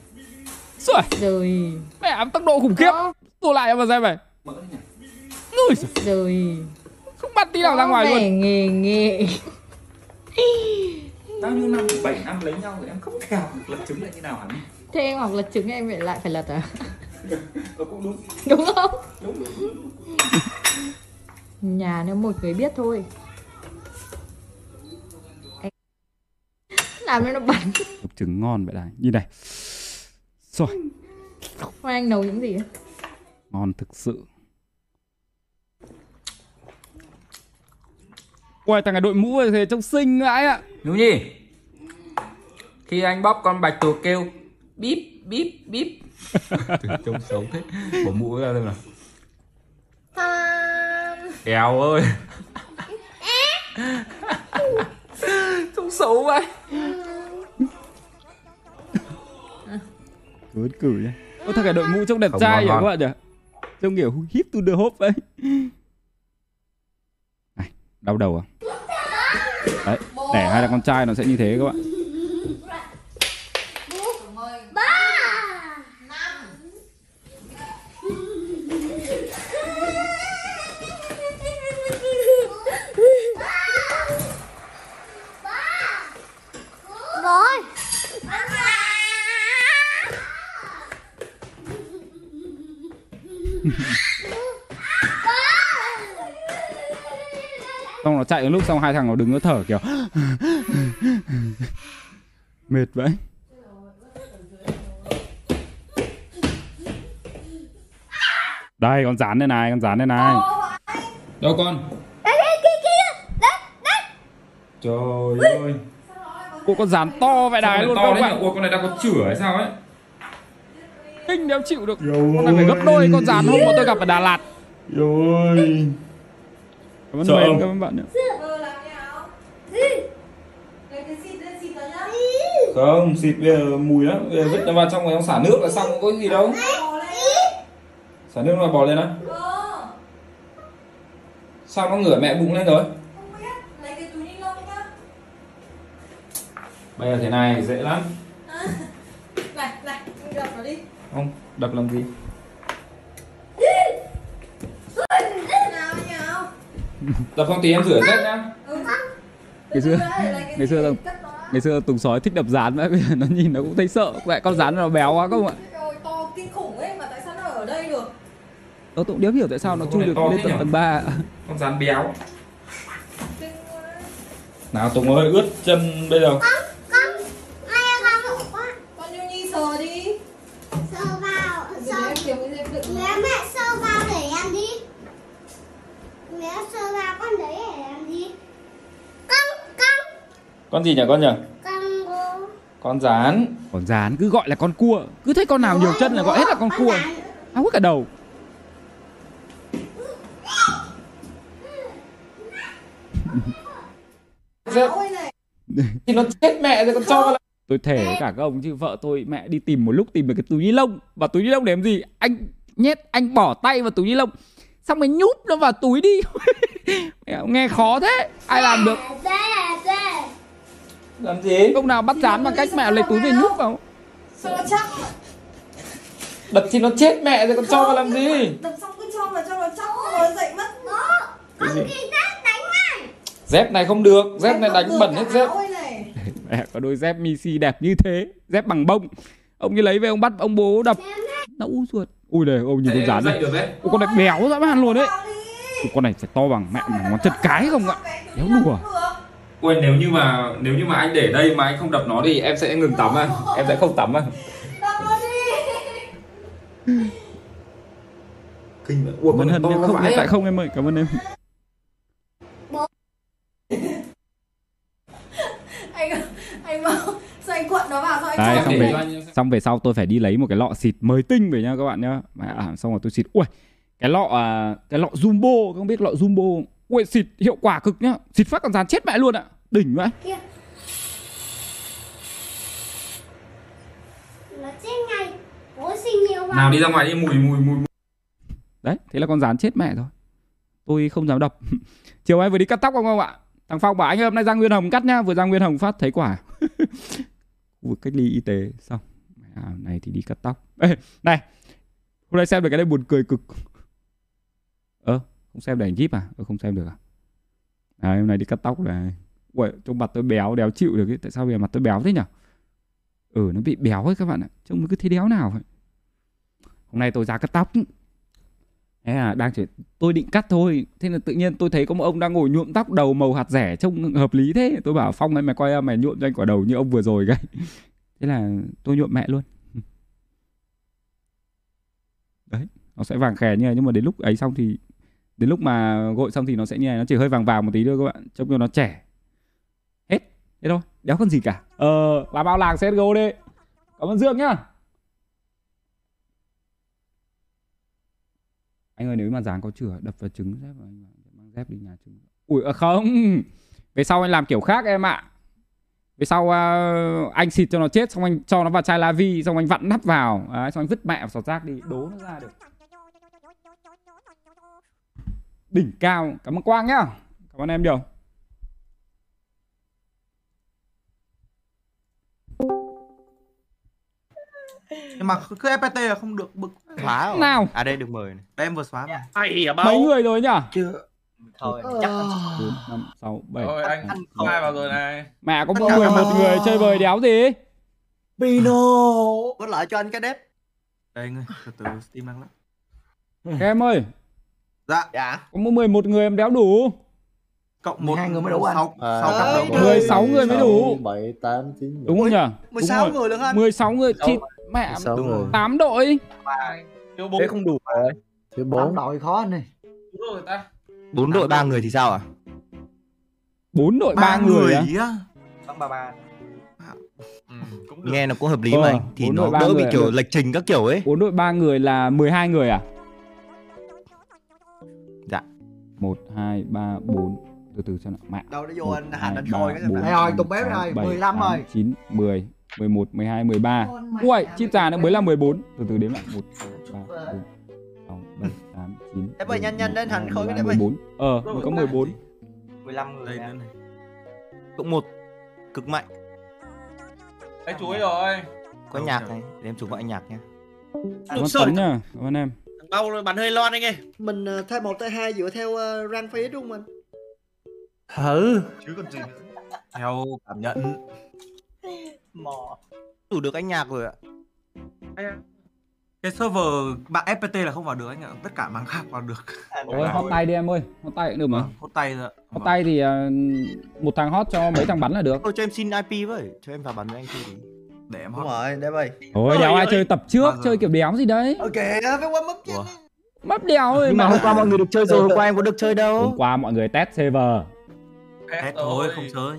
Rồi. Rồi mẹ tốc độ khủng khiếp. Tôi lại vào xem này. Mỡ nhỉ giời, Rồi. Không bắt tí nào ra ngoài luôn. nghề nghề bao nhiêu năm 7 năm lấy nhau rồi em không thể nào lật trứng lại như nào hẳn Thế em học lật trứng em lại lại phải lật à? Ờ, cũng đúng. Đúng không? Đúng. Đúng Nhà nếu một người biết thôi. Làm cho nó bắn. Trứng ngon vậy này. Nhìn này. Rồi. Hôm anh nấu những gì ngon thực sự. Ui thằng này đội mũ này thì trông xinh vãi ạ Nú Nhi. Khi anh bóp con bạch tuộc kêu Bíp bíp bíp. Trông xấu thế. Bỏ mũ ra xem nào. Eo ơi. Trông xấu vậy Cứ cử nhá. Ôi thằng này đội mũ trông đẹp Không, trai nhỉ các bạn nhỉ? Trông kiểu hip to the hope Này đau đầu à đẻ hai là con trai nó sẽ như thế các bạn. Xong nó chạy đến lúc xong hai thằng nó đứng nó thở kiểu Mệt vậy Đây con rán đây này, con rán đây này. Đâu con? Đây đây kia kia Đấy đấy. Trời ơi. Cô con rán to vậy đài luôn các đấy bạn Ôi con này đang có chửa hay sao ấy? Kinh đéo chịu được. Con này phải gấp đôi con rán hôm mà tôi gặp ở Đà Lạt. Rồi Cảm ơn các bạn nhé Không, xịt bây giờ mùi lắm. Bây giờ vứt nó vào trong rồi xong xả nước là xong có gì đâu. Xả nước nó bò lên á Sao nó ngửa mẹ bụng lên rồi? Bây giờ thế này dễ lắm. Này, này, đập nó đi. Không, đập làm gì? Đập xong tí em rửa rách nhá. Ngày xưa Ngày xưa là Ngày xưa Tùng sói thích đập rán vậy Bây giờ nó nhìn nó cũng thấy sợ. Lại con rán nó béo quá không ạ? To kinh khủng ấy, mà tại sao nó ở đây được? Tôi cũng đéo hiểu tại sao nó Con chui được lên nhỉ? tầng 3 Con rán béo. Nào Tùng ơi ướt chân bây giờ. Con Ai con quá. Con Như Nhi sờ đi. Sơ vào đựng. Mẹ mẹ sơ vào để em đi. Mẹ sơ vào con đấy để em đi. Con con con gì nhỉ con nhỉ? Con rán. Con rán cứ gọi là con cua. Cứ thấy con nào nhiều chân là gọi hết là con cua. áo hết cả đầu. Thì nó chết mẹ rồi con cho tôi thể cả các ông chứ vợ tôi mẹ đi tìm một lúc tìm được cái túi ni lông. Và túi ni lông để làm gì? Anh nhét anh bỏ tay vào túi ni lông. Xong rồi nhúp nó vào túi đi. Mẹ nghe khó thế. Ai làm được? Làm gì? Ông nào bắt chán bằng cách mẹ lấy túi về nhút vào. Sao nó chắc? Đập thì nó chết mẹ rồi còn cho vào làm gì? Đập xong cứ cho vào cho nó chắc rồi dậy mất. Con kỳ tác đánh này. dép này không được dép này đánh bẩn hết dép. này. Mẹ có đôi dép Missy đẹp như thế dép bằng bông. Ông như lấy về ông bắt ông bố đập. Nó u ruột. Ui đây ông nhìn con rán này. Ôi, con này béo dã man luôn đấy. Ôi, con này phải to bằng mẹ mà ngón chân cái không ạ? béo đùa Ui nếu như mà nếu như mà anh để đây mà anh không đập nó thì em sẽ ngừng tắm à em sẽ không tắm à Đập nó đi. Kinh vậy ui cảm con to có không vãi hiện tại không em ơi cảm ơn em. Anh anh bảo Sao anh cuộn nó vào sao anh Đấy, cho xong để về xong về sau tôi phải đi lấy một cái lọ xịt mới tinh về nha các bạn nhá. Mà à, xong rồi tôi xịt. Ui cái lọ à, cái lọ Jumbo không biết lọ Jumbo ui xịt hiệu quả cực nhá. Xịt phát con rán chết mẹ luôn ạ. Đỉnh vậy Nó chết ngay. Bố sinh nhiều vào. nào đi ra ngoài đi mùi mùi mùi mùi. đấy thế là con rán chết mẹ rồi. Tôi không dám đập chiều nay vừa đi cắt tóc không không ạ? Thằng phong bảo anh ơi hôm nay ra nguyên hồng cắt nhá. Vừa ra nguyên hồng phát thấy quả. Khu vực cách ly y tế xong. À, này thì đi cắt tóc. Ê, này. Hôm nay xem được cái này buồn cười cực không xem để ảnh jeep à? Tôi không xem được à? Đấy, hôm nay đi cắt tóc này Uầy, trông mặt tôi béo đéo chịu được ấy. Tại sao về mặt tôi béo thế nhỉ Ừ nó bị béo ấy các bạn ạ. Trông nó cứ thế đéo nào vậy? Hôm nay tôi ra cắt tóc. Thế là đang chỉ tôi định cắt thôi. Thế là tự nhiên tôi thấy có một ông đang ngồi nhuộm tóc đầu màu hạt rẻ Trông hợp lý thế. Tôi bảo Phong ơi mày quay ra mày nhuộm cho anh quả đầu như ông vừa rồi cái Thế là tôi nhuộm mẹ luôn. Đấy Nó sẽ vàng khè như này. Nhưng mà đến lúc ấy xong thì Đến lúc mà gội xong thì nó sẽ như này Nó chỉ hơi vàng vàng một tí thôi các bạn Trông cho nó trẻ Hết Thế thôi Đéo còn gì cả Ờ Làm bao làng CSGO đi Cảm ơn Dương nhá Anh ơi nếu mà dáng có chửa đập vào trứng dép vào anh mang dép đi nhà trứng. Ui à không. Về sau anh làm kiểu khác em ạ. Về sau à, anh xịt cho nó chết xong anh cho nó vào chai la vi xong anh vặn nắp vào, Đấy, xong anh vứt mẹ vào sọt rác đi, đố nó ra được. Đỉnh cao. Cảm ơn Quang nhá. Cảm ơn em nhiều. Nhưng mà cứ FPT là không được bực Xóa rồi. Nào. À đây được mời này. Đây em vừa xóa mà Ai à Mấy người rồi nhỉ? Chưa Thôi chắc là 4 5 6 7. Rồi anh khai vào rồi này Mẹ có mỗi người một người chơi bời đéo gì? Pino có lợi cho anh cái đếp. Đây anh ơi, từ từ Steam đang lắm em ơi, Dạ Dạ. có mỗi 11 người em đéo đủ. Cộng một hai người mới đủ anh. Sáu, À, sáu cặp đầu 16 người mới đủ. 7, 8, 9, Đúng không nhỉ? 16 Đúng rồi. người được anh. 16 người thì mẹ 16 người. 8 đội. Thế không đủ rồi. Thứ 4. đội khó anh này. đúng rồi ta Bốn đội ba người thì sao à? 4 đội 3, Ba người người á. Bắn ba ba. ừ, cũng được Nghe nó cũng hợp lý Ờ, mà anh. Thì bốn nó ba đỡ bị kiểu lệch trình các kiểu ấy. 4 đội 3 người là 12 người à? 1 2 3 4 từ từ xem nào. Mẹ. Đâu nó vô 1, anh hạt 2, anh 3, sôi cái 4, Đây rồi, 5, tục bếp 6, rồi, 7, 15 8, rồi. 9, 10, 11, 12, 13. Ui, chip già nữa mới là 14. Từ từ đếm lại 1 2 3 4 6 7 8 9. Em ơi, nhanh nhanh lên, hành khôi cái đấy 14. Ờ, mới có 14. 15 người. Đây này Cộng một cực mạnh. Đấy chuối rồi Có nhạc này, để em chụp gọi nhạc nha. Cảm ơn Tấn nha. Cảm ơn em. Bao rồi bắn hơi lon anh ơi Mình ờ, thay một thay hai dựa theo uh, rank phí đúng không anh? Ừ Chứ còn gì nữa. Theo cảm nhận Mò. Đủ được anh nhạc rồi ạ. Cái server bạn FPT là không vào được anh ạ Tất cả màn khác vào được Ôi, hot tay đi em ơi. Hot tay cũng được mà. Hốt tay rồi Hot tay thì à, một thằng hot cho mấy thằng bắn là được. Thôi cho em xin IP với, cho em vào bắn với anh chơi em Đúng rồi, đấy ơi. Ôi, đéo ai chơi tập trước, chơi kiểu đéo gì đấy. Ok, phải qua mất Ủa? Mấp đéo ơi Nhưng mà hôm qua mọi người được chơi rồi, hôm qua em có được chơi đâu. Hôm qua mọi người test server. Hết thôi, không chơi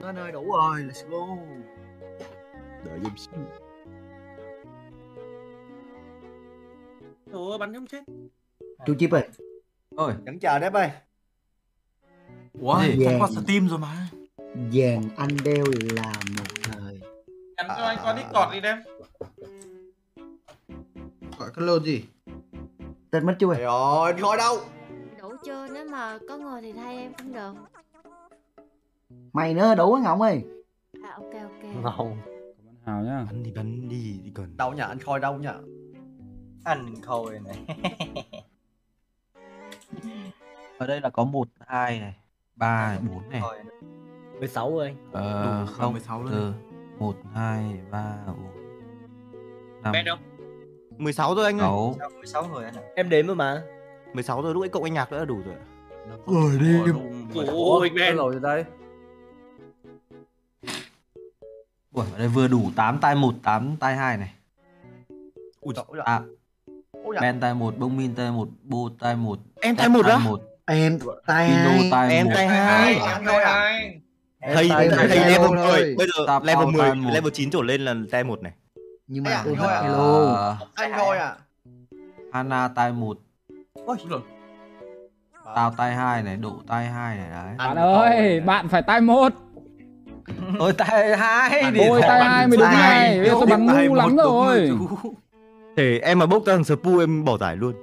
Nó nơi đủ rồi, let's go. Đợi em xíu. Ủa bắn không chết. Chú Chip ơi. Ơi. Vẫn chờ đấy ơi. Ủa, Gì? thông qua Steam rồi mà. Vàng anh đeo là một thời. Nhắn cho anh qua Discord đi đem. Gọi cái lô gì? Tên mất chú ơi. Rồi, thôi đâu. Đủ chưa nếu mà có người thì thay em cũng được Mày nữa đủ á Ngọng ơi. À ok ok Ngầu. Hào nhá. Bắn đi bắn đi đi còn. Đâu nhỉ? Anh Khôi đâu nhỉ? Anh Khôi này. Ở đây là có 1, 2 này, 3, 4 này. 16 ơi. Ờ, Đủ, không, 16 luôn từ 1, 2, 3, 4, 5. Bé đâu? 16 rồi anh ơi. 6. 16 rồi anh ạ. Em đếm rồi mà. 16 rồi, lúc ấy cộng anh nhạc nữa là đủ rồi. Rồi đi. Ủa, Big Ben. rồi đây. Ui, ở đây vừa đủ 8 tai 1, 8 tai 2 này. Ui À. Ôi dạ. Ben tai 1, bông min tai 1, bô tai 1. Em tai một á? Em tai Pino hai. Em 1. tai hai. Em tay hai. Thầy thầy một. level Hello 10, thôi. bây giờ level tao 10, tai một. level 9 trở lên là tai 1 này. Nhưng mà tôi thôi hết à. hello. Anh Khôi à? Hana tai 1. Ôi rồi. Tao tai 2 này, độ tai 2 này đấy. Bạn ơi, bạn phải tay một. Ôi tai 2 Ôi tay hai mới đúng này. Bây giờ tôi bắn ngu lắm rồi. Thế em mà bốc ra thằng Spu em bỏ giải luôn.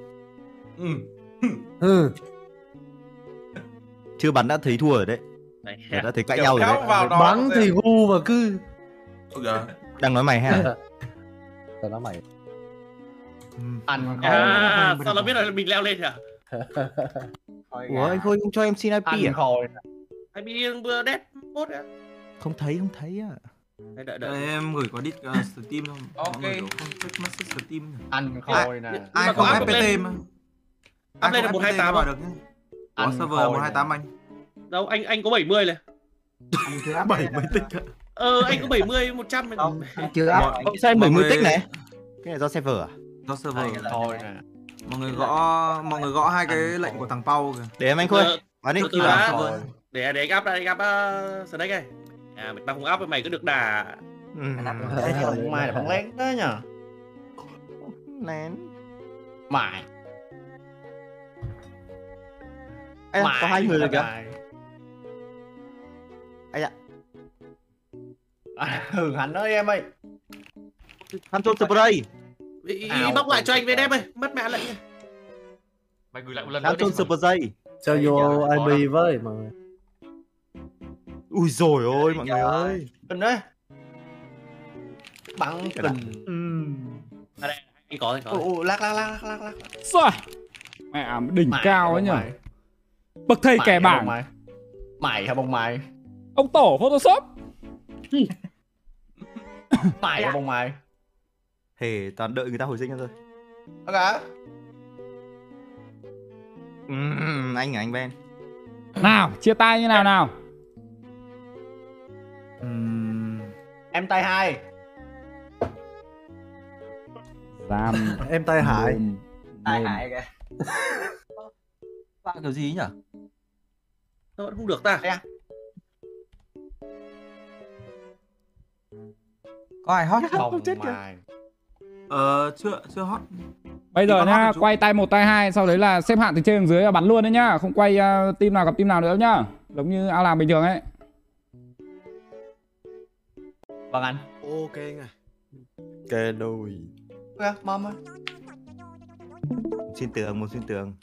Ừ. Chưa bắn đã thấy thua rồi đấy. Để đã thấy cãi nhau rồi vào đấy. đó Bắn thì ngu mà cứ. Đang nói mày hả? Tao nói mày. Anh À, sao nó biết là mình leo lên à? Ủa anh Khôi không cho em xin IP Anh à? Khôi. Anh bị vừa đét bốt à? Không thấy không thấy à. Đợi đợi em gửi qua Discord uh, Steam không? Ok. Mọi người kiểu không check message Steam nhỉ? Anh Khôi nè. Ai có FPT mà. Áp lên là không 128 FPT vào được nhá. Anh Có server Khôi 128 anh. Đâu anh anh có 70 này. Chưa áp 70 tích ạ. Ờ anh có 70 100 Không, chưa áp. Sao mọi 70 người- tích này. Cái này do server à? Do server. Anh Khôi nè. Mọi người gõ mọi người gõ hai cái lệnh của thằng Pau kìa. Để em anh Khôi. Ờ, Bắn đi. từ từ Vào đã. server. Để để anh áp đây anh áp uh, Snake này. À mày tao không áp với mày cứ được đà. Ừ. Thế thì mai là bắn lén đó nhỉ? Lén. Mày. Ê, có hai người rồi kìa. Ây da. À, Hường Hạnh ơi em ơi. Spray. Ý, ý, Ảo. bóc lại cho anh VDM ơi, mất mẹ lệnh. Mày gửi lại một lần nữa đi. Phantom Spray. Cho vô IP với mà. Ui rồi ôi mọi người ơi. Tình ơi. Bắn tình. À đây, anh có có. Ồ, lắc lắc lắc lắc lắc. Xoài. Mẹ đỉnh cao ấy nhỉ. Bậc thầy Mày kẻ hả bảng. mày? Mày hả bông mày? Ông tổ Photoshop. Mày hả bông mày? Hề toàn đợi người ta hồi sinh thôi. Ok. Ừm, anh à anh Ben. Nào, chia tay như nào nào. Em tay hai. Giam. Em mồm, Tai mồm. hại kìa. Bạn kiểu gì nhỉ? Nó vẫn không được ta. Đây à? Có ai hot Bông mày. Ờ chưa chưa hot. Bây giờ nhá, chú. quay tay một tay hai, sau đấy là xếp hạng từ trên đến dưới là bắn luôn đấy nhá, không quay uh, team nào gặp team nào nữa nhá. Giống như ao làm bình thường ấy. Vâng anh. Ok anh à. Kê đôi. Ok, mom ơi. Xin tường, một xin tường.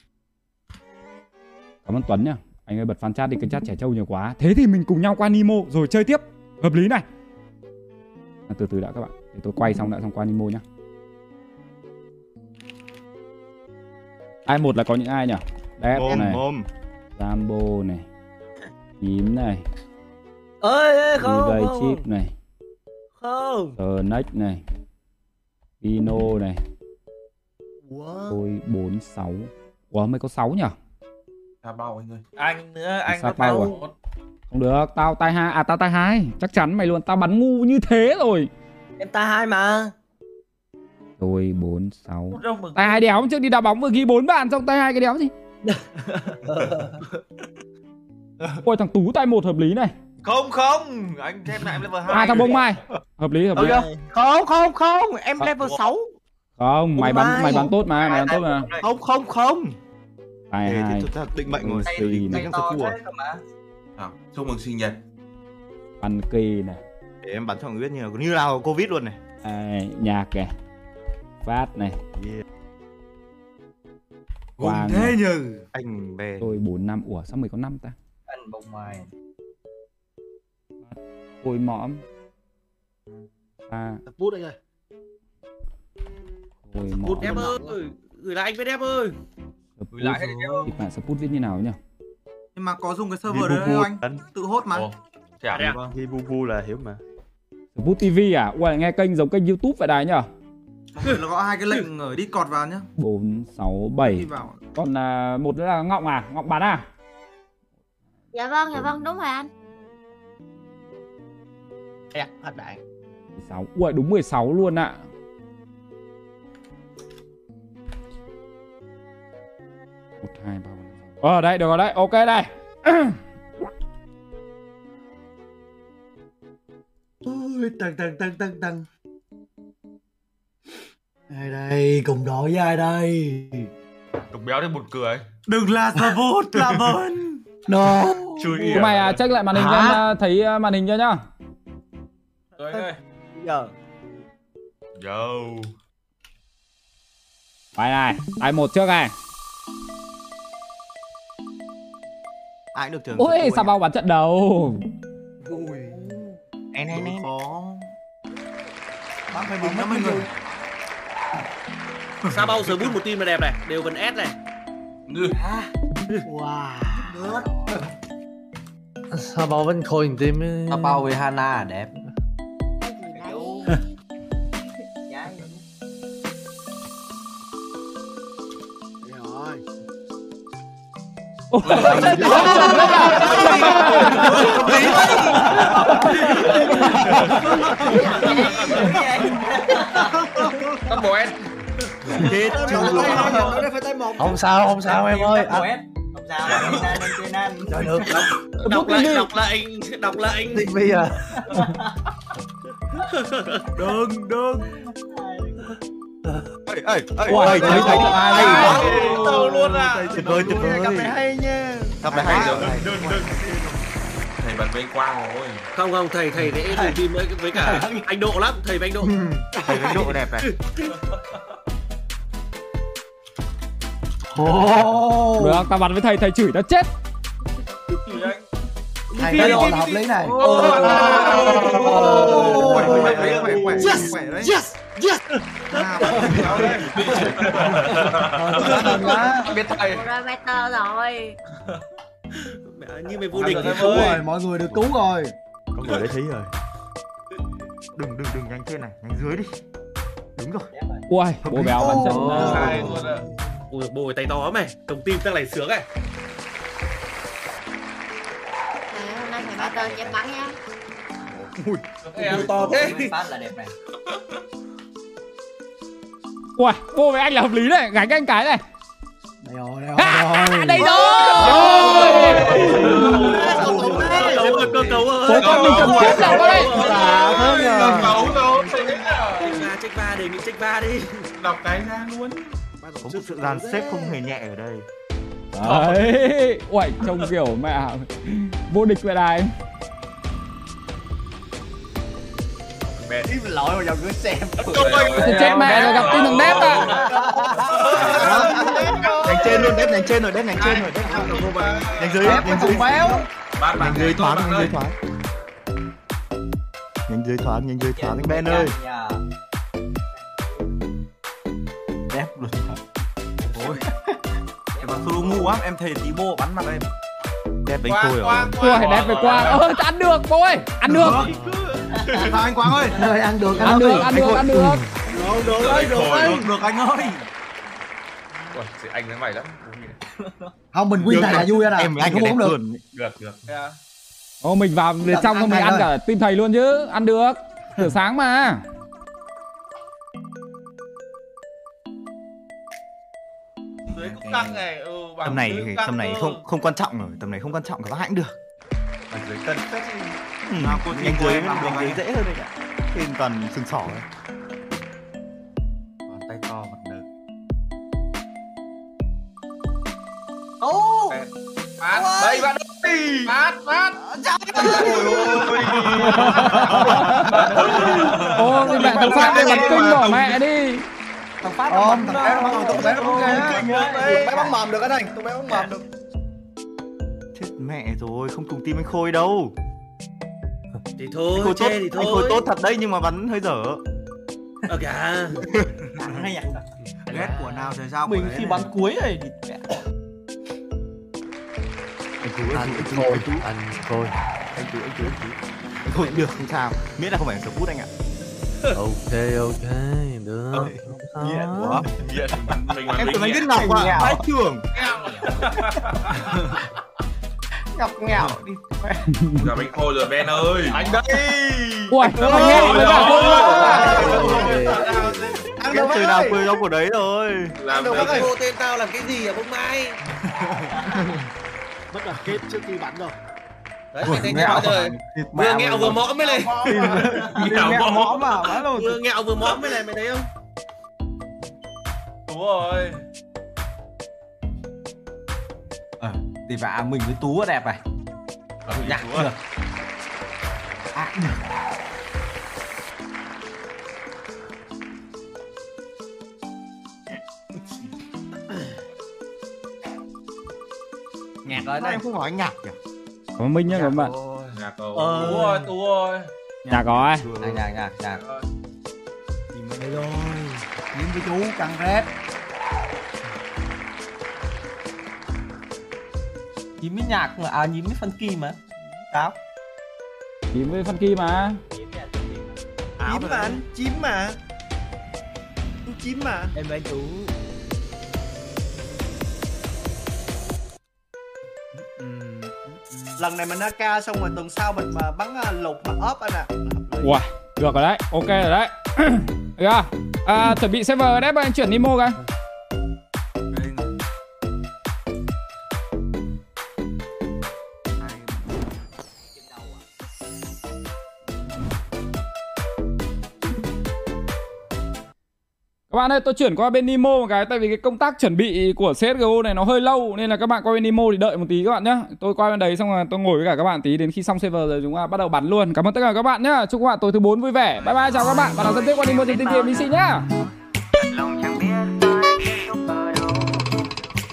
Cảm ơn Tuấn nhá. Anh ơi bật fan chat đi, kênh chat trẻ trâu nhiều quá. Thế thì mình cùng nhau qua Nemo rồi chơi tiếp. Hợp lý này. À, từ từ đã các bạn. Để tôi quay xong đã xong qua Nemo nhá. Ai một là có những ai nhỉ? Mồm, này, mồm. Rambo này, Nhím này, ơi không không, Chip này, không Snack này, Pino này, Wow. Tôi 46. Ủa mới có 6 nhỉ? Bao anh ơi. Anh nữa, anh bao tao. à? Không được, tao tay hai, à tao tay hai, chắc chắn mày luôn, tao bắn ngu như thế rồi. Em tai hai mà Tôi 46. Đâu mà Tay hai đéo trước đi đá bóng vừa ghi 4 bàn xong tay hai cái đéo gì? Ôi thằng Tú tay một hợp lý này. Không không, anh thêm lại em level 2. À thằng Bông Mai. Hợp lý hợp lý. Không không không, em level 6. Không, mày bắn mày bắn tốt mà, mày bắn tốt mà. Không không không. Tài Thế thì hai. chúng ta định mệnh rồi. Xì này. Định cho cua. À, chúc mừng sinh nhật. Bắn kỳ này. Để em bắn cho người biết như nào, như nào Covid luôn này. Đây, nhạc này. Phát này. Quang thế này. nhừ. Anh bè. Tôi 4 năm. Ủa sao mày có 5 ta? Anh bông mai. Khôi mõm. À, Bút anh ơi. khôi mõm. Em ơi, gửi lại anh với em ơi. Gửi lại hết Kịch bản support viết như nào nhỉ? Nhưng mà có dùng cái server đấy đâu anh? Tự hốt mà. Chả à? Vâng, ghi bu bu là hiếu mà. Support TV à? Ui, nghe kênh giống kênh YouTube vậy đài người nó có hai cái lệnh ở Discord vào nhá. 4, 6, 7. Đi vào. Còn à, một nữa là Ngọng à? Ngọng bắn à? Dạ vâng, dạ vâng, đúng rồi anh. Ê, hết đạn. 16. Ui, đúng 16 luôn ạ. Một hai ba bốn năm, sáu. Ờ đây được rồi đấy, ok đây. Ôi, tầng tầng tầng tầng tầng. Ai đây, cùng đội với ai đây? Tục béo thì buồn cười. Đừng là support là bơn. No. Chui Tụi mày à, check lại màn hình cho em à, thấy à, màn hình cho nhá. Rồi ơi. Giờ. Yo. Bài này, bài một trước này. Ai được thưởng. Ôi, sao bao bắn trận đầu. Ui. Em em em. Khó. Bác phải bình lắm mọi người. Sao bao giờ bút một team là đẹp này, đều gần S này. Wow. Sao bao vẫn khôi hình tim. Sao bao với Hana đẹp. Tóc bộ em. Không sao, không sao em ơi. À, Không sao, anh trời được. Đọc lại, đọc lại, đọc lại. Định bây giờ. Đừng, đừng. Ê, ê, ê, Ui, ê, thấy thấy thấy thấy ai Tàu luôn à. Tuyệt vời, tuyệt vời. Cặp này hay nha. Cặp này hay rồi. đừng, đừng. Thầy bắn với quang rồi. Không không, thầy thầy sẽ dùng team với với cả anh Độ lắm, thầy với anh Độ. Thầy đánh độ đẹp này. Ồ. Được, tao bắn với thầy, thầy chửi tao chết. Thầy cái độ là hợp lý này. Khỏe, khỏe, khỏe, khỏe, khỏe, Yes. khỏe đấy. Yes. Yes. À, Biết thầy. Rồi better rồi. Mẹ, như mày vô địch thì Cứu rồi, mọi người được cứu rồi. Có người đấy thấy rồi. Đừng, đừng, đừng nhanh trên này, nhanh dưới đi. Đúng rồi. Ui, bố béo bắn trận. Sai luôn ạ. Ui, bồi tay to mày, trồng team chắc này sướng này. Phải better cho em bắn nha. Em to thế. Phát là đẹp này. Ui, bố với anh là hợp lý đấy, gánh anh cái này. Đây rồi, đây rồi. À, rồi. đây rồi. Cấu cơ cấu rồi. Bố con mình cần chết nào có đây. Dạ, nhờ. Cấu rồi. Check ba, check ba, đề nghị check ba đi. Đọc cái ra luôn. Có một sự dàn xếp không hề nhẹ ở đây. Đấy. Ui, trông kiểu mẹ vô địch vậy đài. Im lội vào dòng cửa xem. Chết mẹ rồi gặp tin thằng đép à. Đánh trên luôn, đép đánh trên rồi, đép đánh trên rồi, đép đánh dưới, đánh dưới. béo. Bạn Nhanh dưới thoáng, nhanh dưới thoáng. Nhanh dưới thoáng, nhanh dưới thoáng anh Ben ơi. Đẹp luôn. Ôi. Solo ngu lắm, em thầy tí bô bắn mặt em. Đép đánh tôi rồi. Ui, đép về qua. Ơ, ăn được bố ơi. Ăn được. Vào anh Quang ơi. Anh ơi, ăn được, Ăn được, ăn được, ăn được. Được, được, ơi, được, anh ơi. Ui, chị anh với mày lắm. Không, mình win này là vui nè. Anh Không đẹp uống được. Được, được. Ô, mình vào bên trong không mình ăn cả tim thầy luôn chứ. Ăn được. Từ sáng mà. Dưới cũng căng này. Tầm này, tầm này không không quan trọng rồi, tầm này không quan trọng các hãng được. Ở dưới cân. Chất gì. Ừ, Nào, cô nhanh dưới, làm được dưới dễ hơn đấy nhỉ. Trên toàn sừng sỏ thôi. tay to mặt nợ Ô! Phát, đây bạn ơi! Phát, phát! Ô, thì mẹ thằng Phát đây bắn kinh bỏ mẹ đi Thằng Phát nó bắn thằng bé nó bắn thằng bé nó bắn ghê. Tụi bé bắn mầm được anh anh, tụi bé bắn mầm được. Chết mẹ rồi, không cùng team anh Khôi đâu. Thì thôi, Anh Khôi tốt, thì anh thôi. Khôi tốt thật đấy nhưng mà bắn hơi dở. Ờ kìa. Ghét của nào thì sao Mình khi bắn cuối này thì mẹ. Anh Tú, anh Tú, anh Tú, anh Khôi Anh Tú, anh Tú, anh Anh Khôi được không sao, miễn là không phải sờ anh ạ Ok, ok, được. Nghiện quá Nghiện. Mình Em tưởng anh biết Ngọc à, bái trưởng Ngọc nghèo đi. Gặp anh Khôi rồi Ben ơi. Anh đây. Ui, thằng nghe với cả Khôi Ăn Biết từ nào cười đâu của đấy rồi Làm Đâu ơi. hô tên tao làm cái gì à bông mai Bất là kết trước khi bắn rồi. Đấy, mày thấy giờ Vừa nghẹo vừa mõm mới này Nghèo mõm mà, rồi. Vừa nghẹo vừa mõm mới này, mày thấy không? Đúng rồi Ờ, thì vả mình với Tú đẹp này. Nhạc được À, được Nhạc. Ở đây. Em không hỏi nhạc kìa Có Minh nhá các bạn. Nhạc Ờ. Tú ơi, Tú ơi Nhạc có Nhạc, nhạc, nhạc, nhạc. Tìm ở đây rồi. Kiếm với chú căng rét. Nhìn với nhạc mà, à nhìn với phân kỳ mà. Táo Tím với Funky mà. Chím mà anh, chím mà. Chím mà. Em với chú. Lần này mình AK xong rồi tuần sau mình mà bắn à, lục mà ốp anh ạ. Ui, được rồi đấy, ok rồi đấy. Ra? À, chuẩn bị server đấy, bọn anh chuyển Nemo coi Các bạn ơi, tôi chuyển qua bên Nemo một cái Tại vì cái công tác chuẩn bị của CSGO này nó hơi lâu Nên là các bạn qua bên Nemo thì đợi một tí các bạn nhé Tôi qua bên đấy xong rồi tôi ngồi với cả các bạn tí Đến khi xong server rồi chúng ta bắt đầu bắn luôn. Cảm ơn tất cả các bạn nhé Chúc các bạn tối thứ 4 vui vẻ. Bye bye, chào các bạn. Và nào thân tiếp qua Nemo trên tiên tiền BC nhá. Lòng chẳng biết kết thúc ở đâu.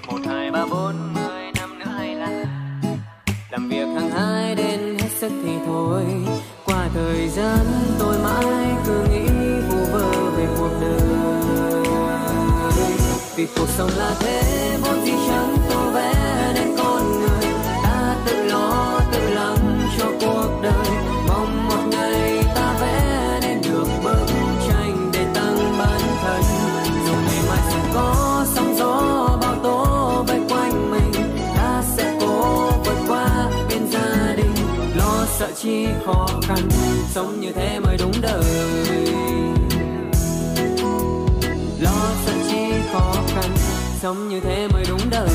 Một hai ba bốn mười năm nữa hay là làm việc hàng hai đêm vì cuộc sống là thế, vốn dĩ chẳng tô vẽ nên con người. Ta tự lo tự lắng cho cuộc đời. Mong một ngày ta vẽ nên được bức tranh để tăng bản thân. Dù ngày mai sẽ có sóng gió bao tố vây quanh mình, ta sẽ cố vượt qua bên gia đình. Lo sợ chi khó khăn, sống như thế mới đúng đời. Sống như thế mới đúng đời.